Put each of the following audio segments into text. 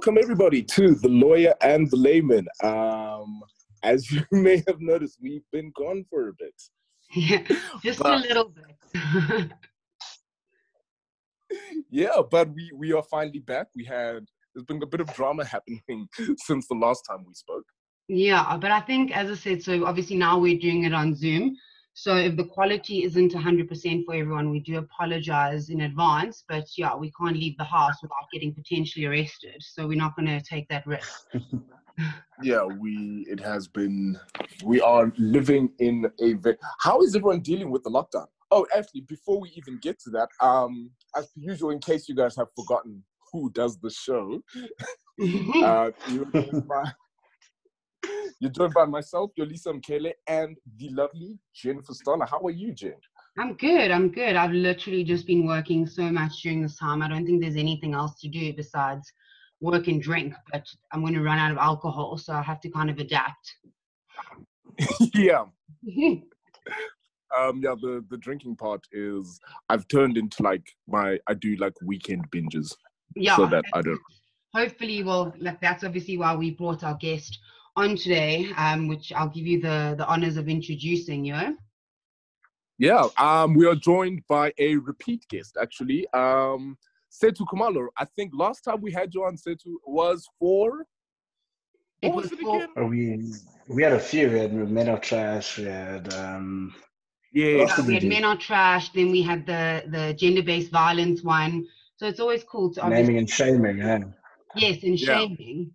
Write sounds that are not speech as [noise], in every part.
Welcome, everybody, to The Lawyer and the Layman. Um, as you [laughs] may have noticed, we've been gone for a bit. Yeah, [laughs] just but, a little bit. [laughs] yeah, but we, we are finally back. We had, there's been a bit of drama happening since the last time we spoke. Yeah, but I think, as I said, so obviously now we're doing it on Zoom. So if the quality isn't 100% for everyone, we do apologize in advance. But yeah, we can't leave the house without getting potentially arrested. So we're not going to take that risk. [laughs] yeah, we. It has been. We are living in a. Ve- How is everyone dealing with the lockdown? Oh, actually, before we even get to that, um, as per usual, in case you guys have forgotten who does the show, [laughs] uh, you're joined by myself, Yolisa Mkele, and the lovely Jennifer Stoller. How are you, Jen? I'm good. I'm good. I've literally just been working so much during this time. I don't think there's anything else to do besides work and drink, but I'm going to run out of alcohol, so I have to kind of adapt. [laughs] yeah. [laughs] um yeah the the drinking part is i've turned into like my i do like weekend binges yeah so that i don't hopefully well like that's obviously why we brought our guest on today, um, which I'll give you the, the honors of introducing you. Yeah, um, we are joined by a repeat guest, actually. Um, Sethu Khumalo. I think last time we had you on, Sethu, was for. What it was, was it for, oh, we we had a few. We had Men Are Trash. We had um, yeah, yeah we had Men Are Trash. Then we had the the gender based violence one. So it's always cool to naming and shaming. Yeah. Yes, and shaming.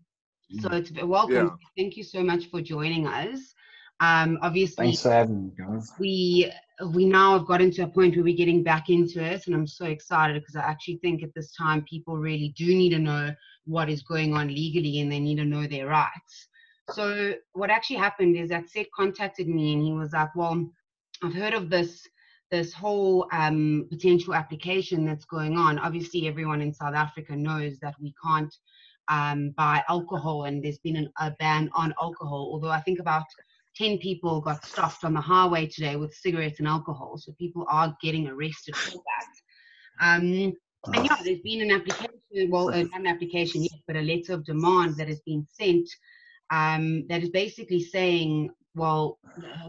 So it's welcome. Yeah. Thank you so much for joining us. Um, obviously, thanks for having me, guys. We we now have gotten to a point where we're getting back into it, and I'm so excited because I actually think at this time people really do need to know what is going on legally, and they need to know their rights. So what actually happened is that Seth contacted me, and he was like, "Well, I've heard of this." this whole um, potential application that's going on. Obviously, everyone in South Africa knows that we can't um, buy alcohol, and there's been an, a ban on alcohol. Although I think about 10 people got stopped on the highway today with cigarettes and alcohol, so people are getting arrested for that. Um, and yeah, there's been an application, well, uh, not an application yet, but a letter of demand that has been sent um, that is basically saying, well,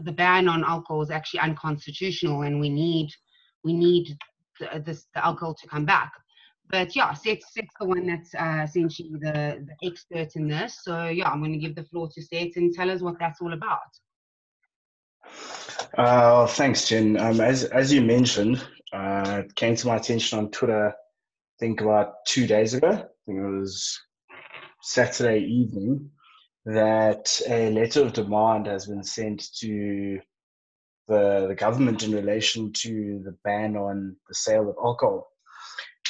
the, ban on alcohol is actually unconstitutional, and we need we need the, the alcohol to come back but yeah, Seth's, Seth's the one that's uh, essentially the, the expert in this. So yeah, I'm going to give the floor to Seth and tell us what that's all about. Uh, thanks, Jen. Um, as as you mentioned, uh, it came to my attention on Twitter. I think about two days ago. I think it was Saturday evening that a letter of demand has been sent to the the government in relation to the ban on the sale of alcohol.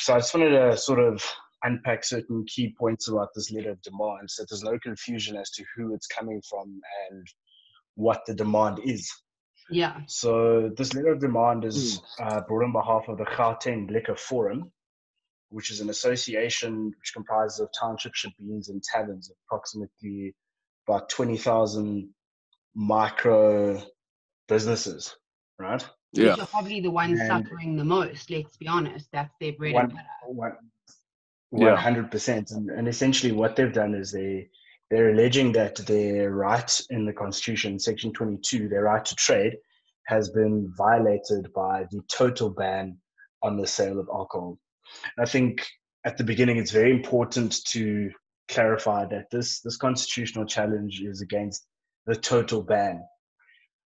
So I just wanted to sort of unpack certain key points about this letter of demand so there's no confusion as to who it's coming from and what the demand is. Yeah. So this letter of demand is hmm. uh, brought on behalf of the Gauteng Liquor Forum, which is an association which comprises of township shebeens and taverns, approximately about 20,000 micro businesses, right? Yeah. which are probably the ones and suffering the most. Let's be honest, that's their bread one, and butter. One hundred percent, and and essentially what they've done is they they're alleging that their right in the constitution, section twenty two, their right to trade, has been violated by the total ban on the sale of alcohol. And I think at the beginning it's very important to clarify that this this constitutional challenge is against the total ban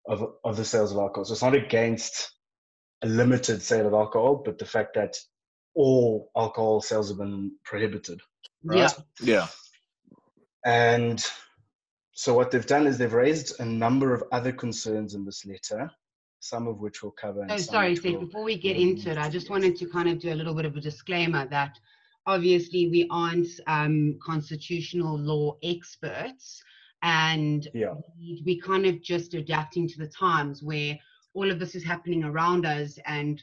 of, of the sales of alcohol. So it's not against a limited sale of alcohol, but the fact that all alcohol sales have been prohibited. Right? Yeah. Yeah. And so what they've done is they've raised a number of other concerns in this letter, some of which we'll cover. Oh, sorry, Seth, before we get into it, I just wanted to kind of do a little bit of a disclaimer that obviously we aren't um, constitutional law experts and yeah. we, we kind of just adapting to the times where all of this is happening around us and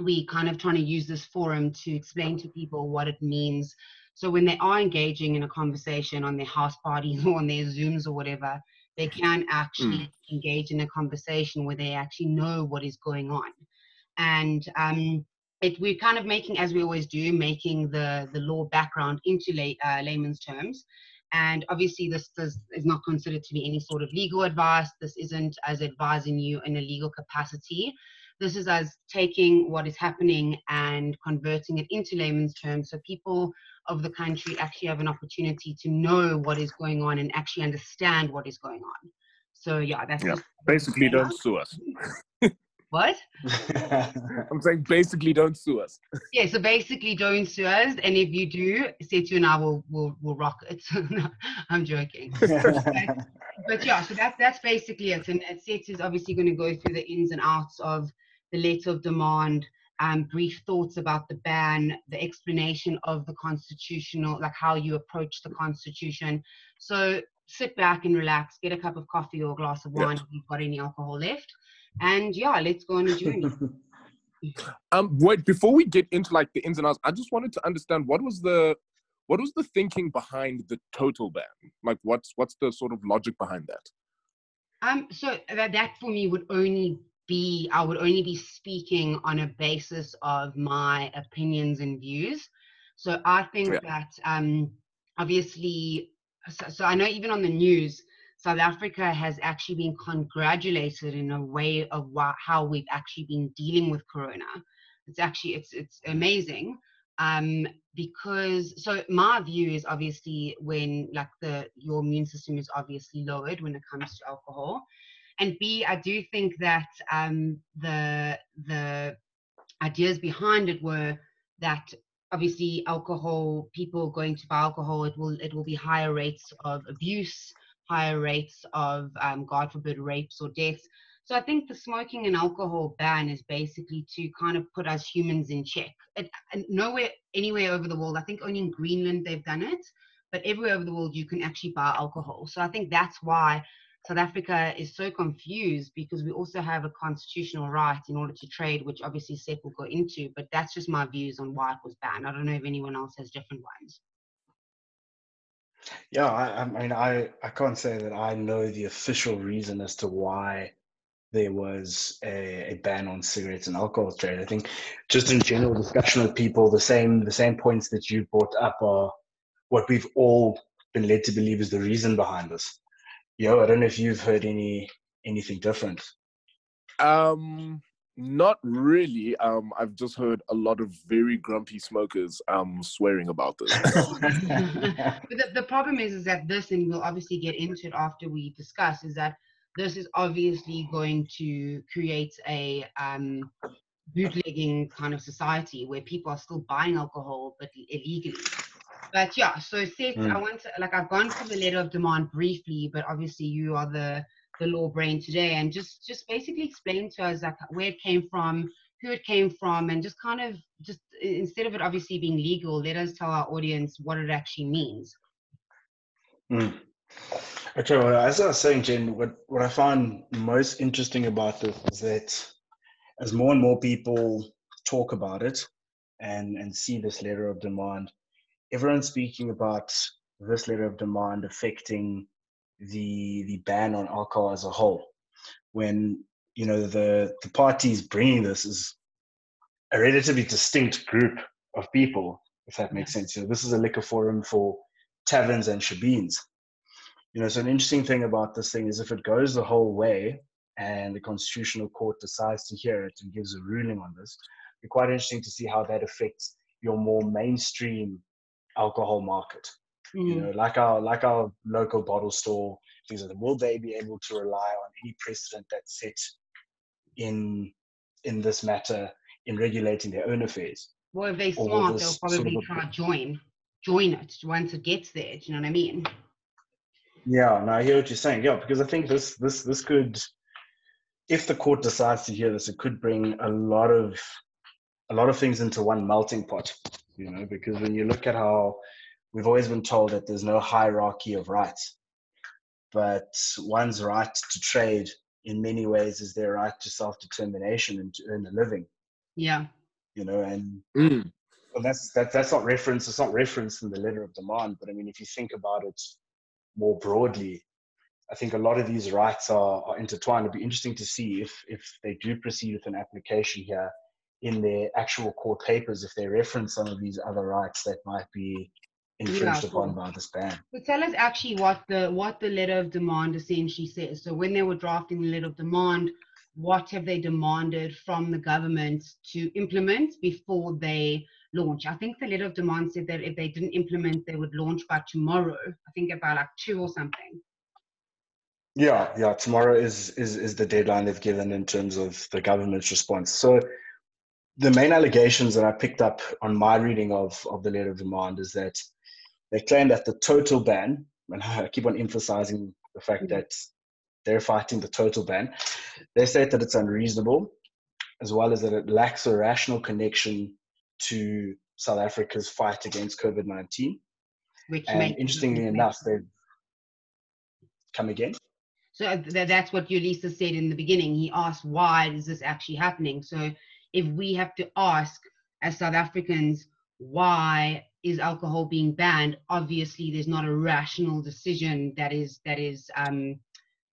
we kind of trying to use this forum to explain to people what it means so when they are engaging in a conversation on their house parties [laughs] or on their zooms or whatever they can actually mm. engage in a conversation where they actually know what is going on and um, it, we're kind of making, as we always do, making the, the law background into lay, uh, layman's terms. And obviously, this does, is not considered to be any sort of legal advice. This isn't as advising you in a legal capacity. This is as taking what is happening and converting it into layman's terms so people of the country actually have an opportunity to know what is going on and actually understand what is going on. So, yeah, that's yeah. basically don't sue us. [laughs] What? [laughs] I'm saying basically don't sue us. [laughs] yeah, so basically don't sue us. And if you do, Sethu and I will will, will rock it. [laughs] no, I'm joking. but, but, yeah, so that's that's basically it. And Sethu is obviously going to go through the ins and outs of the letter of demand, um, brief thoughts about the ban, the explanation of the constitutional, like how you approach the constitution. So sit back and relax, get a cup of coffee or a glass of wine if you've got any alcohol left and yeah, let's go on a journey. [laughs] um, wait, before we get into like the ins and outs, I just wanted to understand what was the what was the thinking behind the total ban? Like, what's what's the sort of logic behind that? Um, so that that for me would only be I would only be speaking on a basis of my opinions and views. So I think yeah. that um, obviously, so, so I know even on the news, South Africa has actually been congratulated in a way of how we've actually been dealing with Corona. It's actually it's it's amazing um, because so my view is obviously when like the your immune system is obviously lowered when it comes to alcohol, and B I do think that um, the the ideas behind it were that obviously alcohol people going to buy alcohol it will it will be higher rates of abuse higher rates of, um, God forbid, rapes or deaths. So I think the smoking and alcohol ban is basically to kind of put us humans in check. It, nowhere, anywhere over the world, I think only in Greenland they've done it, but everywhere over the world you can actually buy alcohol. So I think that's why South Africa is so confused because we also have a constitutional right in order to trade, which obviously Seth will go into, but that's just my views on why it was banned. I don't know if anyone else has different ones. Yeah, I, I mean, I, I can't say that I know the official reason as to why there was a, a, ban on cigarettes and alcohol trade. I think just in general discussion with people, the same the same points that you brought up are what we've all been led to believe is the reason behind this. Yo, I don't know if you've heard any anything different. Um, not really. Um, I've just heard a lot of very grumpy smokers um swearing about this. [laughs] [laughs] but the, the problem is, is that this, and we'll obviously get into it after we discuss, is that this is obviously going to create a um, bootlegging kind of society where people are still buying alcohol but illegally. But yeah, so Seth, mm. I want to like I've gone through the letter of demand briefly, but obviously you are the the law brain today and just just basically explain to us like where it came from who it came from and just kind of just instead of it obviously being legal let us tell our audience what it actually means mm. okay well as i was saying jen what, what i find most interesting about this is that as more and more people talk about it and and see this letter of demand everyone's speaking about this letter of demand affecting the the ban on alcohol as a whole. When you know the the parties bringing this is a relatively distinct group of people if that makes mm-hmm. sense. You know, this is a liquor forum for taverns and shebeens you know so an interesting thing about this thing is if it goes the whole way and the constitutional court decides to hear it and gives a ruling on this it'd be quite interesting to see how that affects your more mainstream alcohol market Mm. You know, like our like our local bottle store, things like that. Will they be able to rely on any precedent that's set in in this matter in regulating their own affairs? Well, if they're smart, they'll probably sort of try to join join it once it gets there. Do you know what I mean? Yeah, no, I hear what you're saying. Yeah, because I think this this this could, if the court decides to hear this, it could bring a lot of a lot of things into one melting pot. You know, because when you look at how we've always been told that there's no hierarchy of rights, but one's right to trade in many ways is their right to self-determination and to earn a living. Yeah. You know, and mm. well, that's that, that's not reference. It's not referenced in the letter of demand. But I mean, if you think about it more broadly, I think a lot of these rights are, are intertwined. It'd be interesting to see if if they do proceed with an application here, in their actual court papers if they reference some of these other rights that might be infringed yeah, upon by this ban. So tell us actually what the what the letter of demand essentially says. So when they were drafting the letter of demand, what have they demanded from the government to implement before they launch? I think the letter of demand said that if they didn't implement, they would launch by tomorrow. I think about like two or something. Yeah, yeah. Tomorrow is is is the deadline they've given in terms of the government's response. So the main allegations that I picked up on my reading of, of the letter of demand is that they claim that the total ban, and [laughs] I keep on emphasizing the fact mm-hmm. that they're fighting the total ban, they state that it's unreasonable, as well as that it lacks a rational connection to South Africa's fight against COVID 19. Which and interestingly enough, they've come again. So that's what Yolisa said in the beginning. He asked, why is this actually happening? So if we have to ask as South Africans, why is alcohol being banned? Obviously, there's not a rational decision that is that is um,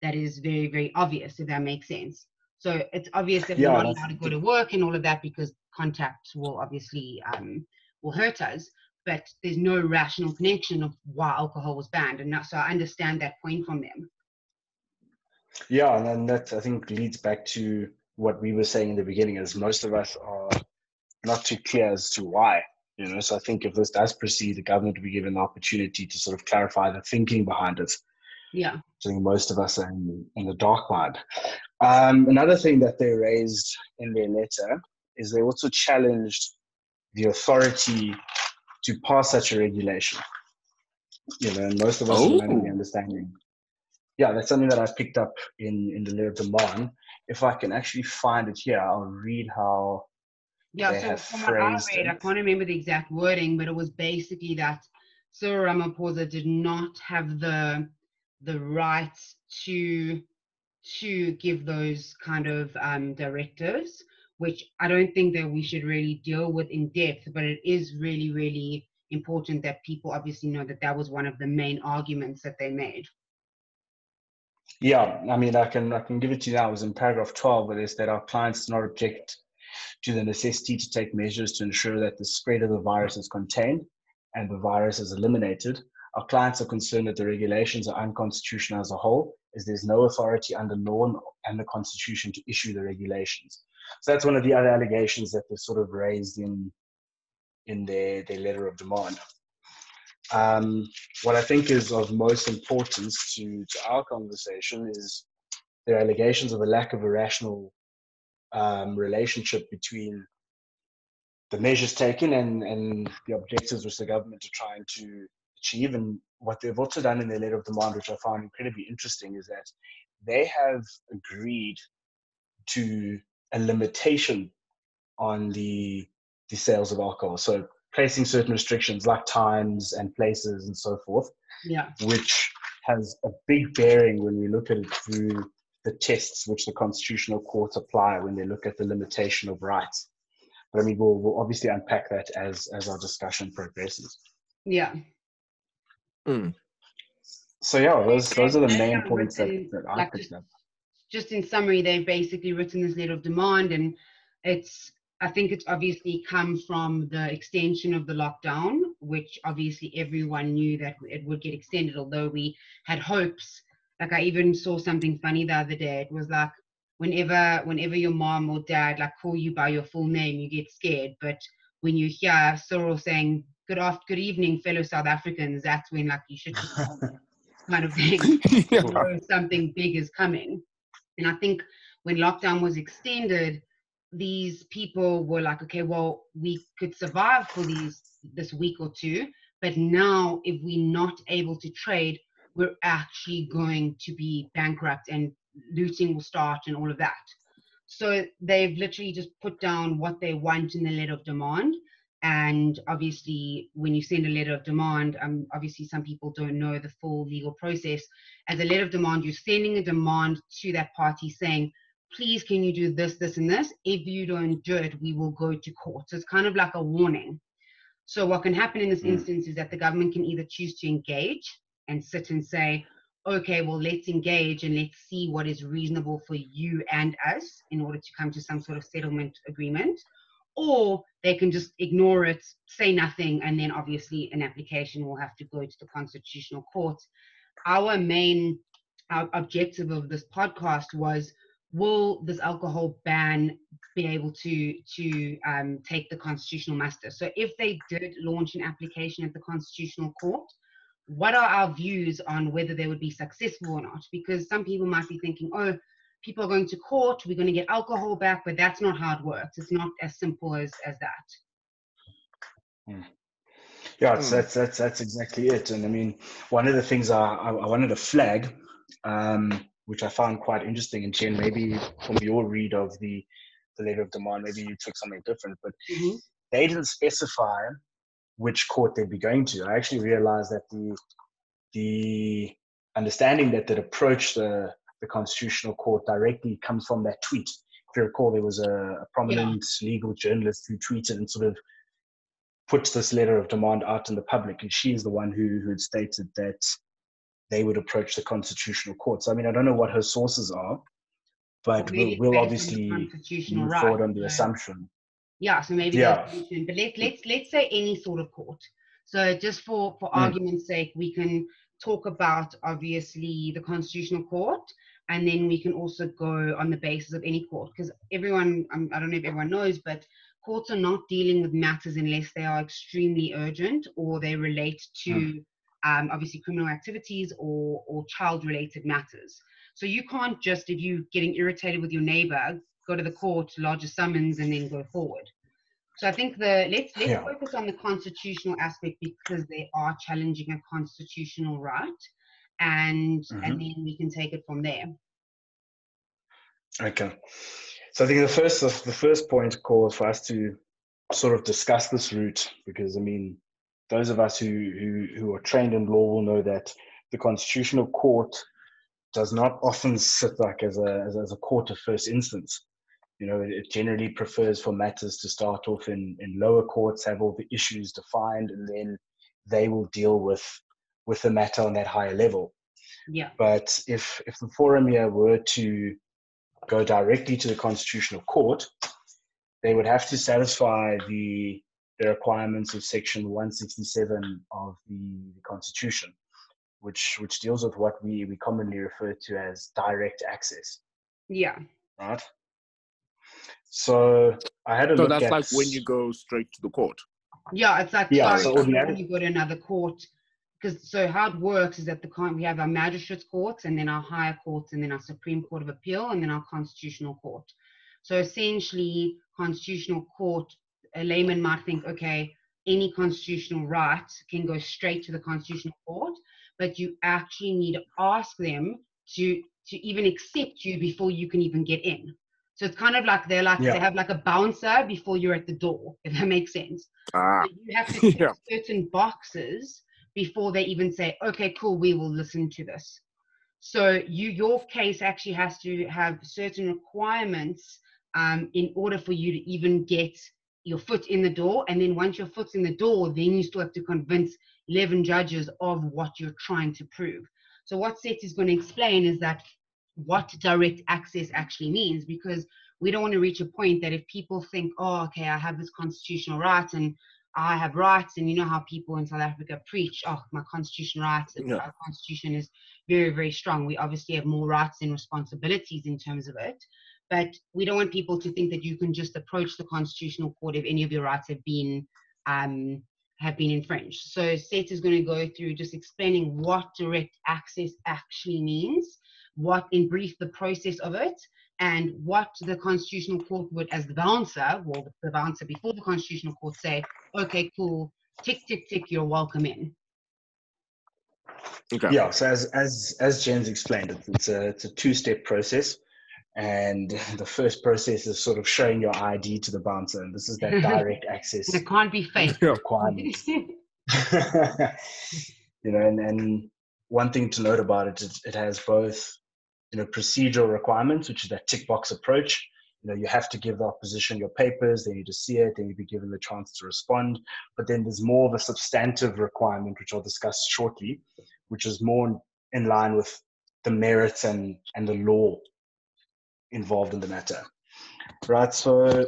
that is very very obvious. If that makes sense. So it's obvious that yeah, we're not allowed to go to work and all of that because contact will obviously um, will hurt us. But there's no rational connection of why alcohol was banned, and so I understand that point from them. Yeah, and then that I think leads back to what we were saying in the beginning is most of us are not too clear as to why. You know, so I think if this does proceed, the government will be given the opportunity to sort of clarify the thinking behind it. Yeah. I think most of us are in, in the dark mind. Um, another thing that they raised in their letter is they also challenged the authority to pass such a regulation. You know, and most of us oh. are not understanding. Yeah, that's something that I picked up in, in the letter of demand if I can actually find it here, I'll read how. Yeah, so from what I read, it. I can't remember the exact wording, but it was basically that Cyril Ramaphosa did not have the the right to to give those kind of um, directives, which I don't think that we should really deal with in depth. But it is really, really important that people obviously know that that was one of the main arguments that they made. Yeah, I mean, I can I can give it to you now. It was in paragraph 12 where they said our clients do not object to the necessity to take measures to ensure that the spread of the virus is contained and the virus is eliminated. Our clients are concerned that the regulations are unconstitutional as a whole, as there's no authority under law and the Constitution to issue the regulations. So that's one of the other allegations that they sort of raised in in their, their letter of demand. Um, what I think is of most importance to, to our conversation is their allegations of a lack of a rational um, relationship between the measures taken and, and the objectives which the government are trying to achieve. And what they've also done in their letter of demand, which I found incredibly interesting, is that they have agreed to a limitation on the the sales of alcohol. So placing certain restrictions like times and places and so forth. Yeah. Which has a big bearing when we look at it through the tests which the constitutional courts apply when they look at the limitation of rights. But I mean, we'll, we'll obviously unpack that as as our discussion progresses. Yeah. Mm. So yeah, those those are the main points that, that I like picked up. Just in summary, they've basically written this letter of demand, and it's I think it's obviously come from the extension of the lockdown, which obviously everyone knew that it would get extended, although we had hopes. Like I even saw something funny the other day. It was like whenever whenever your mom or dad like call you by your full name, you get scared. But when you hear Cyril saying good after good evening, fellow South Africans, that's when like you should [laughs] kind of thing. [laughs] yeah. something big is coming. And I think when lockdown was extended, these people were like, okay, well, we could survive for these this week or two, but now if we're not able to trade, we're actually going to be bankrupt and looting will start and all of that. So they've literally just put down what they want in the letter of demand. And obviously, when you send a letter of demand, um, obviously some people don't know the full legal process. As a letter of demand, you're sending a demand to that party saying, please can you do this this and this if you don't do it we will go to court so it's kind of like a warning so what can happen in this mm. instance is that the government can either choose to engage and sit and say okay well let's engage and let's see what is reasonable for you and us in order to come to some sort of settlement agreement or they can just ignore it, say nothing, and then obviously an application will have to go to the Constitutional Court. Our main our objective of this podcast was will this alcohol ban be able to to um, take the constitutional muster? So if they did launch an application at the constitutional court, what are our views on whether they would be successful or not? Because some people might be thinking, oh, people are going to court, we're going to get alcohol back, but that's not how it works. It's not as simple as as that. Hmm. Yeah, mm. that's that's that's exactly it. And I mean, one of the things I, I, I wanted to flag, um, which I found quite interesting, and Jen, maybe from your read of the the letter of demand, maybe you took something different, but mm-hmm. they didn't specify which court they'd be going to. I actually realized that the the understanding that they'd approach the the Constitutional Court directly comes from that tweet. If you recall, there was a, a prominent yeah. legal journalist who tweeted and sort of puts this letter of demand out in the public, and she is the one who who had stated that they would approach the Constitutional Court. So, I mean, I don't know what her sources are, but we'll, we'll obviously move right, forward on the assumption. Yeah, so maybe yeah. but let's let's let's say any sort of court. So just for for mm. argument's sake, we can talk about obviously the constitutional court and then we can also go on the basis of any court because everyone um, i don't know if everyone knows but courts are not dealing with matters unless they are extremely urgent or they relate to mm. um, obviously criminal activities or or child related matters so you can't just if you're getting irritated with your neighbor go to the court lodge a summons and then go forward so I think the let's let's yeah. focus on the constitutional aspect because they are challenging a constitutional right, and mm-hmm. and then we can take it from there. Okay, so I think the first the first point calls for us to sort of discuss this route because I mean those of us who who who are trained in law will know that the constitutional court does not often sit like as a as, as a court of first instance you know, it generally prefers for matters to start off in, in lower courts, have all the issues defined, and then they will deal with with the matter on that higher level. Yeah. But if if the forum here were to go directly to the constitutional court, they would have to satisfy the the requirements of section 167 of the, the constitution, which which deals with what we, we commonly refer to as direct access. Yeah. Right. So I had a so look. So that's at, like when you go straight to the court. Yeah, it's like yeah, so when you go to another court. Because so how it works is that the we have our magistrates courts and then our higher courts and then our Supreme Court of Appeal and then our constitutional court. So essentially, constitutional court, a layman might think, okay, any constitutional right can go straight to the constitutional court, but you actually need to ask them to to even accept you before you can even get in. So it's kind of like they're like yeah. they have like a bouncer before you're at the door, if that makes sense. Ah. So you have to [laughs] tick yeah. certain boxes before they even say, okay, cool, we will listen to this. So you your case actually has to have certain requirements um, in order for you to even get your foot in the door. And then once your foot's in the door, then you still have to convince 11 judges of what you're trying to prove. So what Seth is going to explain is that what direct access actually means because we don't want to reach a point that if people think, oh, okay, I have this constitutional right and I have rights, and you know how people in South Africa preach, oh, my constitutional rights, yeah. our constitution is very, very strong. We obviously have more rights and responsibilities in terms of it, but we don't want people to think that you can just approach the constitutional court if any of your rights have been um, have been infringed. So Seth is going to go through just explaining what direct access actually means what in brief the process of it and what the constitutional court would as the bouncer well the bouncer before the constitutional court say okay cool tick tick tick you're welcome in. Okay. Yeah so as as as jen's explained it's a it's a two-step process and the first process is sort of showing your id to the bouncer and this is that [laughs] direct access it can't be fake. [laughs] requirement. [laughs] You know and, and one thing to note about it, it, it has both you know, procedural requirements, which is that tick box approach. You know, you have to give the opposition your papers, they need to see it, they need to be given the chance to respond. But then there's more of a substantive requirement, which I'll discuss shortly, which is more in line with the merits and, and the law involved in the matter. Right, so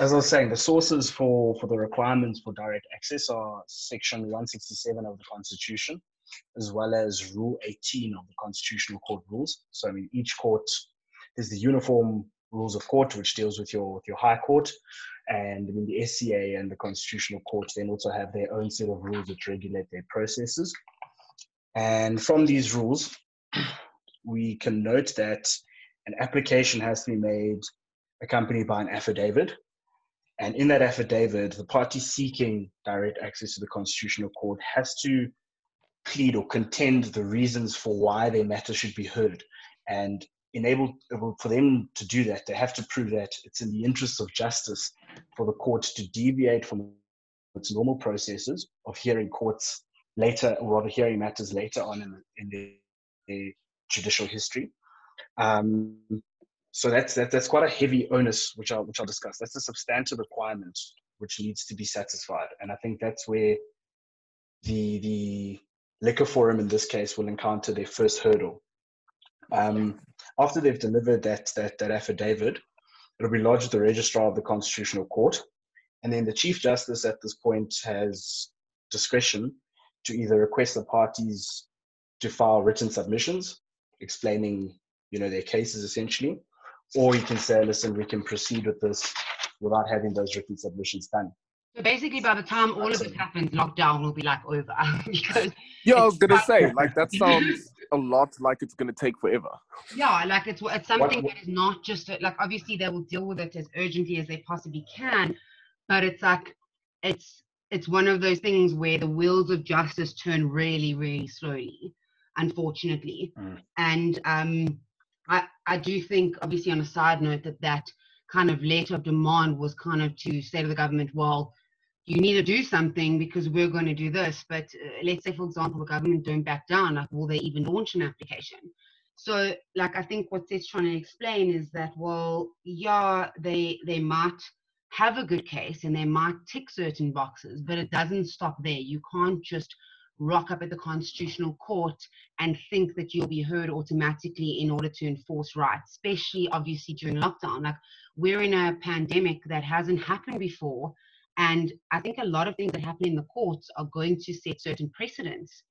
as I was saying, the sources for, for the requirements for direct access are Section 167 of the Constitution, as well as Rule 18 of the Constitutional Court rules. So, I mean, each court is the uniform rules of court, which deals with your with your High Court, and I mean, the SCA and the Constitutional Court then also have their own set of rules which regulate their processes. And from these rules, [clears throat] we can note that an application has to be made accompanied by an affidavit. And in that affidavit, the party seeking direct access to the Constitutional Court has to plead or contend the reasons for why their matter should be heard. And enable for them to do that, they have to prove that it's in the interest of justice for the court to deviate from its normal processes of hearing courts later, or rather hearing matters later on in, in the, the judicial history. Um, so that's that, that's quite a heavy onus, which I'll which I'll discuss. That's a substantive requirement which needs to be satisfied, and I think that's where the the liquor forum in this case will encounter their first hurdle. Um, after they've delivered that, that, that affidavit, it'll be lodged with the registrar of the Constitutional Court. And then the Chief Justice at this point has discretion to either request the parties to file written submissions explaining you know their cases essentially or you can say listen we can proceed with this without having those written submissions done so basically, by the time all of this happens, lockdown will be like over [laughs] because. Yeah, I was gonna say like that sounds a lot like it's gonna take forever. Yeah, like it's it's something what, that is not just like obviously they will deal with it as urgently as they possibly can, but it's like it's it's one of those things where the wheels of justice turn really really slowly, unfortunately, mm. and um, I I do think obviously on a side note that that kind of letter of demand was kind of to say to the government, well you need to do something because we're going to do this. But uh, let's say, for example, the government don't back down, like, will they even launch an application? So, like, I think what Seth's trying to explain is that, well, yeah, they they might have a good case and they might tick certain boxes, but it doesn't stop there. You can't just rock up at the constitutional court and think that you'll be heard automatically in order to enforce rights, especially obviously during lockdown. Like we're in a pandemic that hasn't happened before and I think a lot of things that happen in the courts are going to set certain precedents.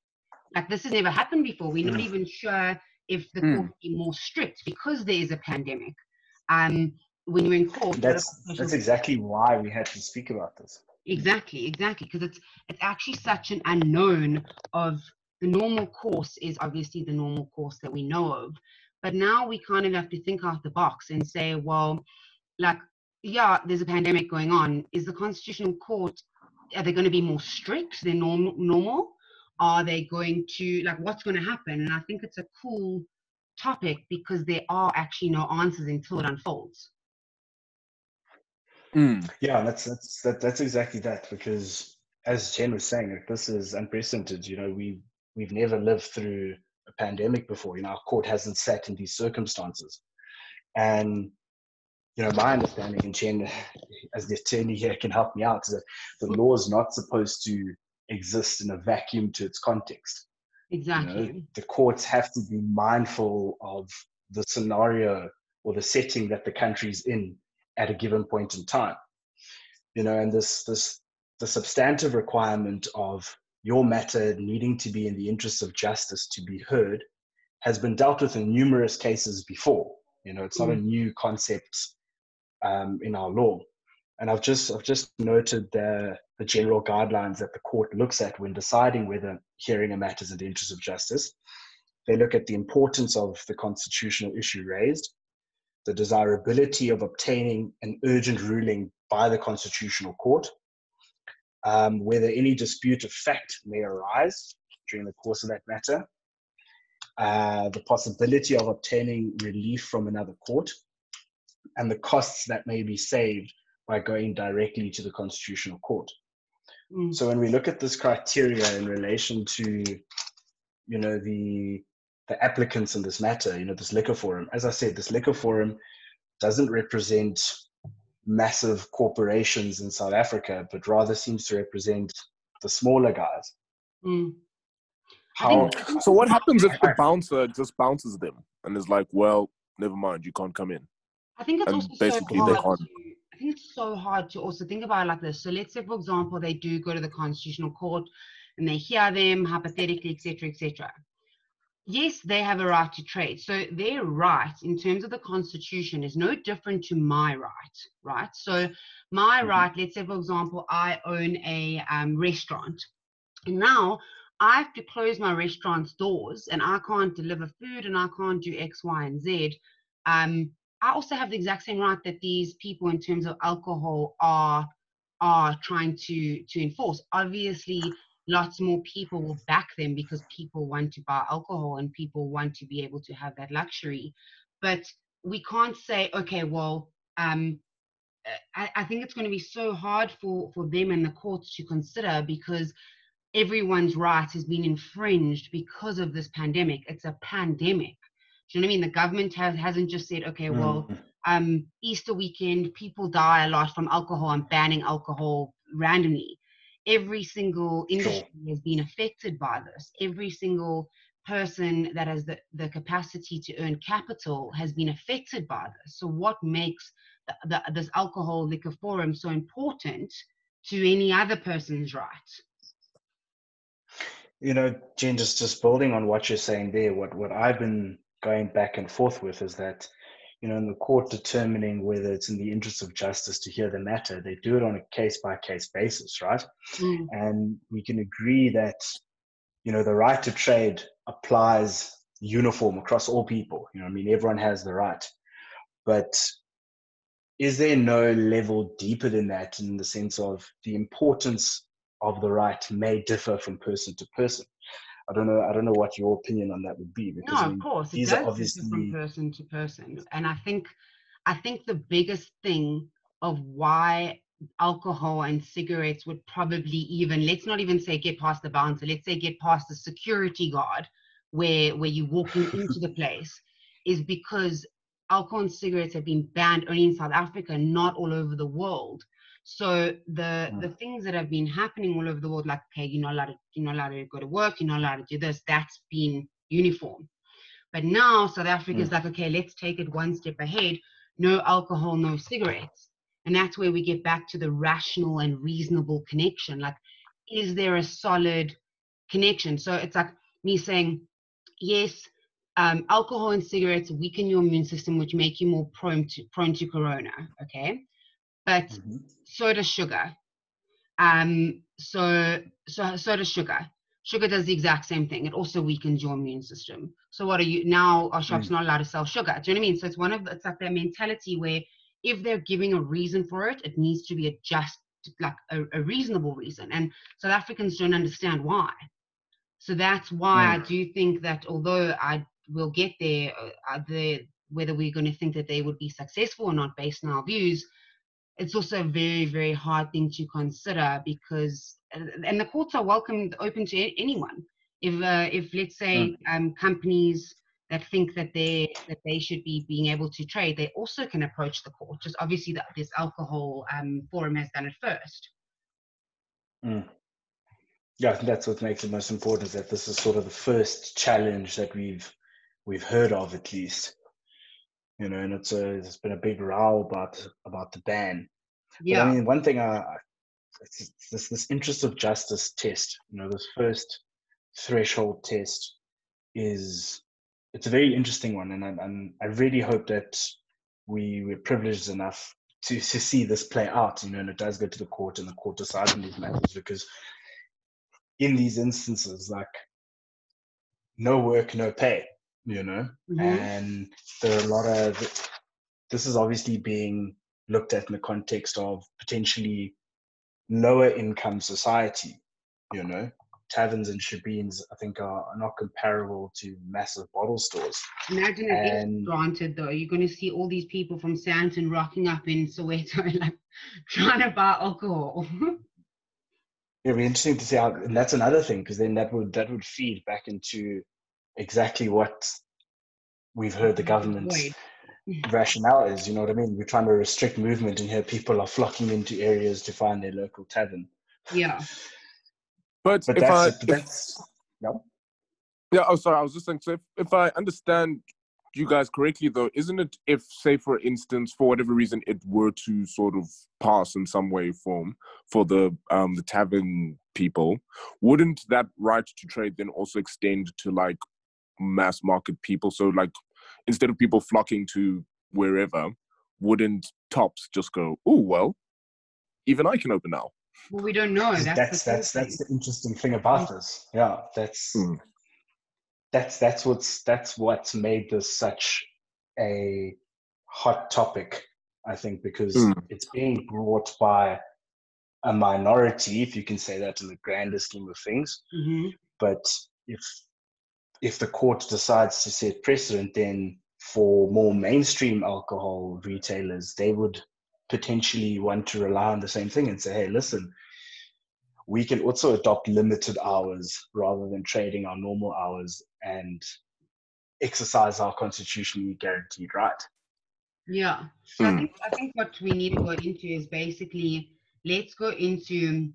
Like this has never happened before. We're mm. not even sure if the mm. court will be more strict because there is a pandemic. Um, when you're in court, that's that's exactly why we had to speak about this. Exactly, exactly, because it's it's actually such an unknown of the normal course is obviously the normal course that we know of, but now we kind of have to think out the box and say, well, like yeah, there's a pandemic going on. Is the Constitutional Court, are they going to be more strict than normal? normal? Are they going to, like, what's going to happen? And I think it's a cool topic because there are actually no answers until it unfolds. Mm. Yeah, that's that's that, that's exactly that. Because as Jen was saying, like, this is unprecedented. You know, we we've never lived through a pandemic before. You know, our court hasn't sat in these circumstances, and you know, my understanding, and Jen, as the attorney here, can help me out, is that the law is not supposed to exist in a vacuum to its context. Exactly. You know, the courts have to be mindful of the scenario or the setting that the country's in at a given point in time. You know, and this this the substantive requirement of your matter needing to be in the interests of justice to be heard has been dealt with in numerous cases before. You know, it's not a mm. new concept um, in our law. And I've just I've just noted the, the general guidelines that the court looks at when deciding whether hearing a matter is in the interest of justice. They look at the importance of the constitutional issue raised, the desirability of obtaining an urgent ruling by the constitutional court, um, whether any dispute of fact may arise during the course of that matter, uh, the possibility of obtaining relief from another court, and the costs that may be saved by going directly to the constitutional court. Mm. So when we look at this criteria in relation to, you know, the the applicants in this matter, you know, this liquor forum, as I said, this liquor forum doesn't represent massive corporations in South Africa, but rather seems to represent the smaller guys. Mm. How, so what happens if the bouncer just bounces them and is like, well, never mind, you can't come in? I think it's also basically so hard. To, I think it's so hard to also think about like this. So let's say, for example, they do go to the Constitutional Court and they hear them hypothetically, etc., etc. Yes, they have a right to trade. So their right in terms of the Constitution is no different to my right, right? So my mm-hmm. right, let's say, for example, I own a um, restaurant. And now I have to close my restaurant's doors and I can't deliver food and I can't do X, Y, and Z. Um, I also have the exact same right that these people, in terms of alcohol, are are trying to to enforce. Obviously, lots more people will back them because people want to buy alcohol and people want to be able to have that luxury. But we can't say, okay, well, um, I, I think it's going to be so hard for for them and the courts to consider because everyone's right has been infringed because of this pandemic. It's a pandemic. Do you know what I mean? The government has, hasn't just said, okay, well, mm. um, Easter weekend, people die a lot from alcohol. I'm banning alcohol randomly. Every single industry sure. has been affected by this. Every single person that has the, the capacity to earn capital has been affected by this. So, what makes the, the, this alcohol liquor forum so important to any other person's right? You know, Jen, just, just building on what you're saying there, what, what I've been going back and forth with is that, you know, in the court determining whether it's in the interest of justice to hear the matter, they do it on a case by case basis, right? Mm. And we can agree that, you know, the right to trade applies uniform across all people. You know, I mean, everyone has the right. But is there no level deeper than that in the sense of the importance of the right may differ from person to person? I don't know. I don't know what your opinion on that would be. Because, no, of course, these are obviously from person to person, and I think, I think the biggest thing of why alcohol and cigarettes would probably even let's not even say get past the bouncer. Let's say get past the security guard, where where you're walking [laughs] into the place, is because alcohol and cigarettes have been banned only in South Africa, not all over the world. So the mm. the things that have been happening all over the world, like okay, you're not allowed to you're not allowed to go to work, you're not allowed to do this, that's been uniform. But now South Africa mm. is like, okay, let's take it one step ahead. No alcohol, no cigarettes. And that's where we get back to the rational and reasonable connection. Like, is there a solid connection? So it's like me saying, yes, um, alcohol and cigarettes weaken your immune system, which make you more prone to prone to corona. Okay, but mm-hmm. so does sugar. Um, so, so, so does sugar. Sugar does the exact same thing. It also weakens your immune system. So what are you now? Our shops mm. not allowed to sell sugar. Do you know what I mean? So it's one of it's like that mentality where if they're giving a reason for it, it needs to be a just like a, a reasonable reason. And South Africans don't understand why. So that's why mm. I do think that although I will get there, uh, the whether we're going to think that they would be successful or not based on our views, it's also a very very hard thing to consider because and the courts are welcome open to anyone if uh, if let's say mm. um, companies that think that they that they should be being able to trade they also can approach the court just obviously that this alcohol um, forum has done it first mm. yeah that's what makes it most important is that this is sort of the first challenge that we've we've heard of at least you know, and it's a it's been a big row about about the ban. Yeah. But, I mean, one thing I it's, this this interest of justice test. You know, this first threshold test is it's a very interesting one, and I, and I really hope that we we're privileged enough to to see this play out. You know, and it does go to the court, and the court decides on these matters because in these instances, like no work, no pay you know, mm-hmm. and there are a lot of this is obviously being looked at in the context of potentially lower income society, you know. Taverns and shebeens, I think, are, are not comparable to massive bottle stores. Imagine if granted, though, you're going to see all these people from Sandton rocking up in Soweto, [laughs] like trying to buy alcohol. [laughs] It'd be interesting to see how, and that's another thing, because then that would that would feed back into exactly what we've heard the government's rationale is. You know what I mean? We're trying to restrict movement, and here people are flocking into areas to find their local tavern. Yeah. But, but if that's, I, that's no. Yeah, oh sorry, I was just saying so if, if I understand you guys correctly though, isn't it if say for instance, for whatever reason it were to sort of pass in some way form for the um the tavern people, wouldn't that right to trade then also extend to like mass market people? So like instead of people flocking to wherever, wouldn't tops just go, oh well, even I can open now? Well, we don't know. That's that's the that's, that's, the interesting thing about this. Yeah, that's mm. that's that's what's that's what's made this such a hot topic. I think because mm. it's being brought by a minority, if you can say that in the grander scheme of things. Mm-hmm. But if if the court decides to set precedent, then for more mainstream alcohol retailers, they would potentially want to rely on the same thing and say, hey, listen, we can also adopt limited hours rather than trading our normal hours and exercise our constitutionally guaranteed right. Yeah. So I, hmm. think, I think what we need to go into is basically let's go into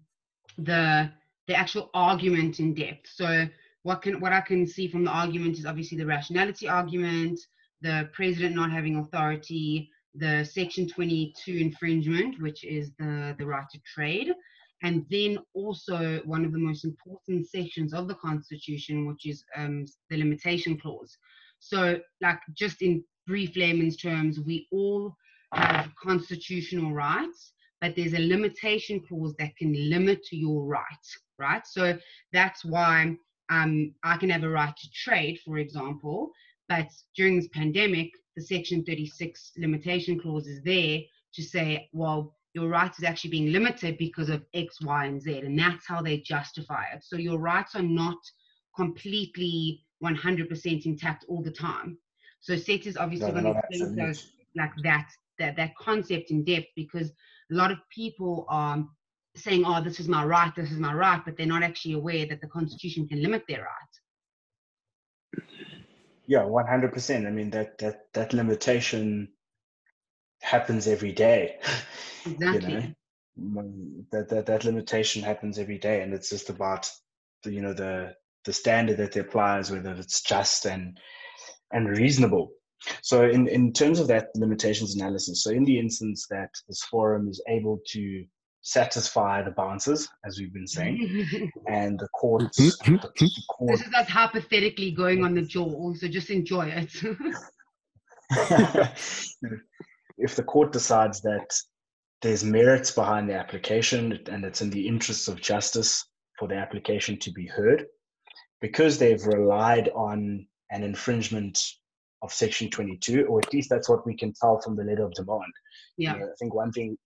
the the actual argument in depth. So what can what I can see from the argument is obviously the rationality argument, the president not having authority, the Section 22 infringement, which is the, the right to trade, and then also one of the most important sections of the Constitution, which is um, the limitation clause. So, like, just in brief layman's terms, we all have constitutional rights, but there's a limitation clause that can limit your rights, right? So that's why um, I can have a right to trade, for example, but during this pandemic, the Section 36 limitation clause is there to say, well, your rights is actually being limited because of X, Y, and Z. And that's how they justify it. So your rights are not completely 100% intact all the time. So Seth is obviously no, going to explain like that, that, that concept in depth because a lot of people are saying, oh, this is my right, this is my right, but they're not actually aware that the Constitution can limit their rights. Yeah, one hundred percent. I mean that that that limitation happens every day. [laughs] Exactly. you know, mm, that that that limitation happens every day, and it's just about the you know the the standard that they apply is whether it's just and and reasonable. So in, in terms of that limitations analysis, so in the instance that this forum is able to satisfy the bouncers, as we've been saying, [laughs] and the courts. Mm-hmm, mm-hmm. the court, this is us hypothetically going on the jaw, so just enjoy it. [laughs] if the court decides that there's merits behind the application and it's in the interests of justice for the application to be heard, because they've relied on an infringement of Section 22, or at least that's what we can tell from the letter of demand. Yeah. You know, I think one thing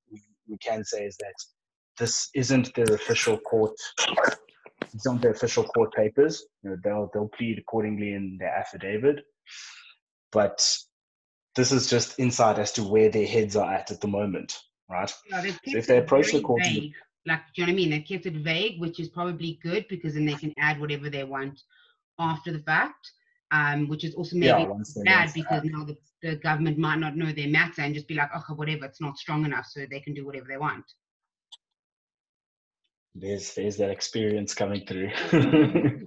we can say is that this isn't their official court. It's not their official court papers. You know, they'll they'll plead accordingly in their affidavit, but this is just insight as to where their heads are at at the moment, right? Yeah, so if they approach the court, vague. like do you know what I mean? They kept it vague, which is probably good because then they can add whatever they want after the fact. Um, which is also maybe yeah, bad because now the, the government might not know their matter and just be like, oh, whatever, it's not strong enough, so they can do whatever they want there's there's that experience coming through. [laughs]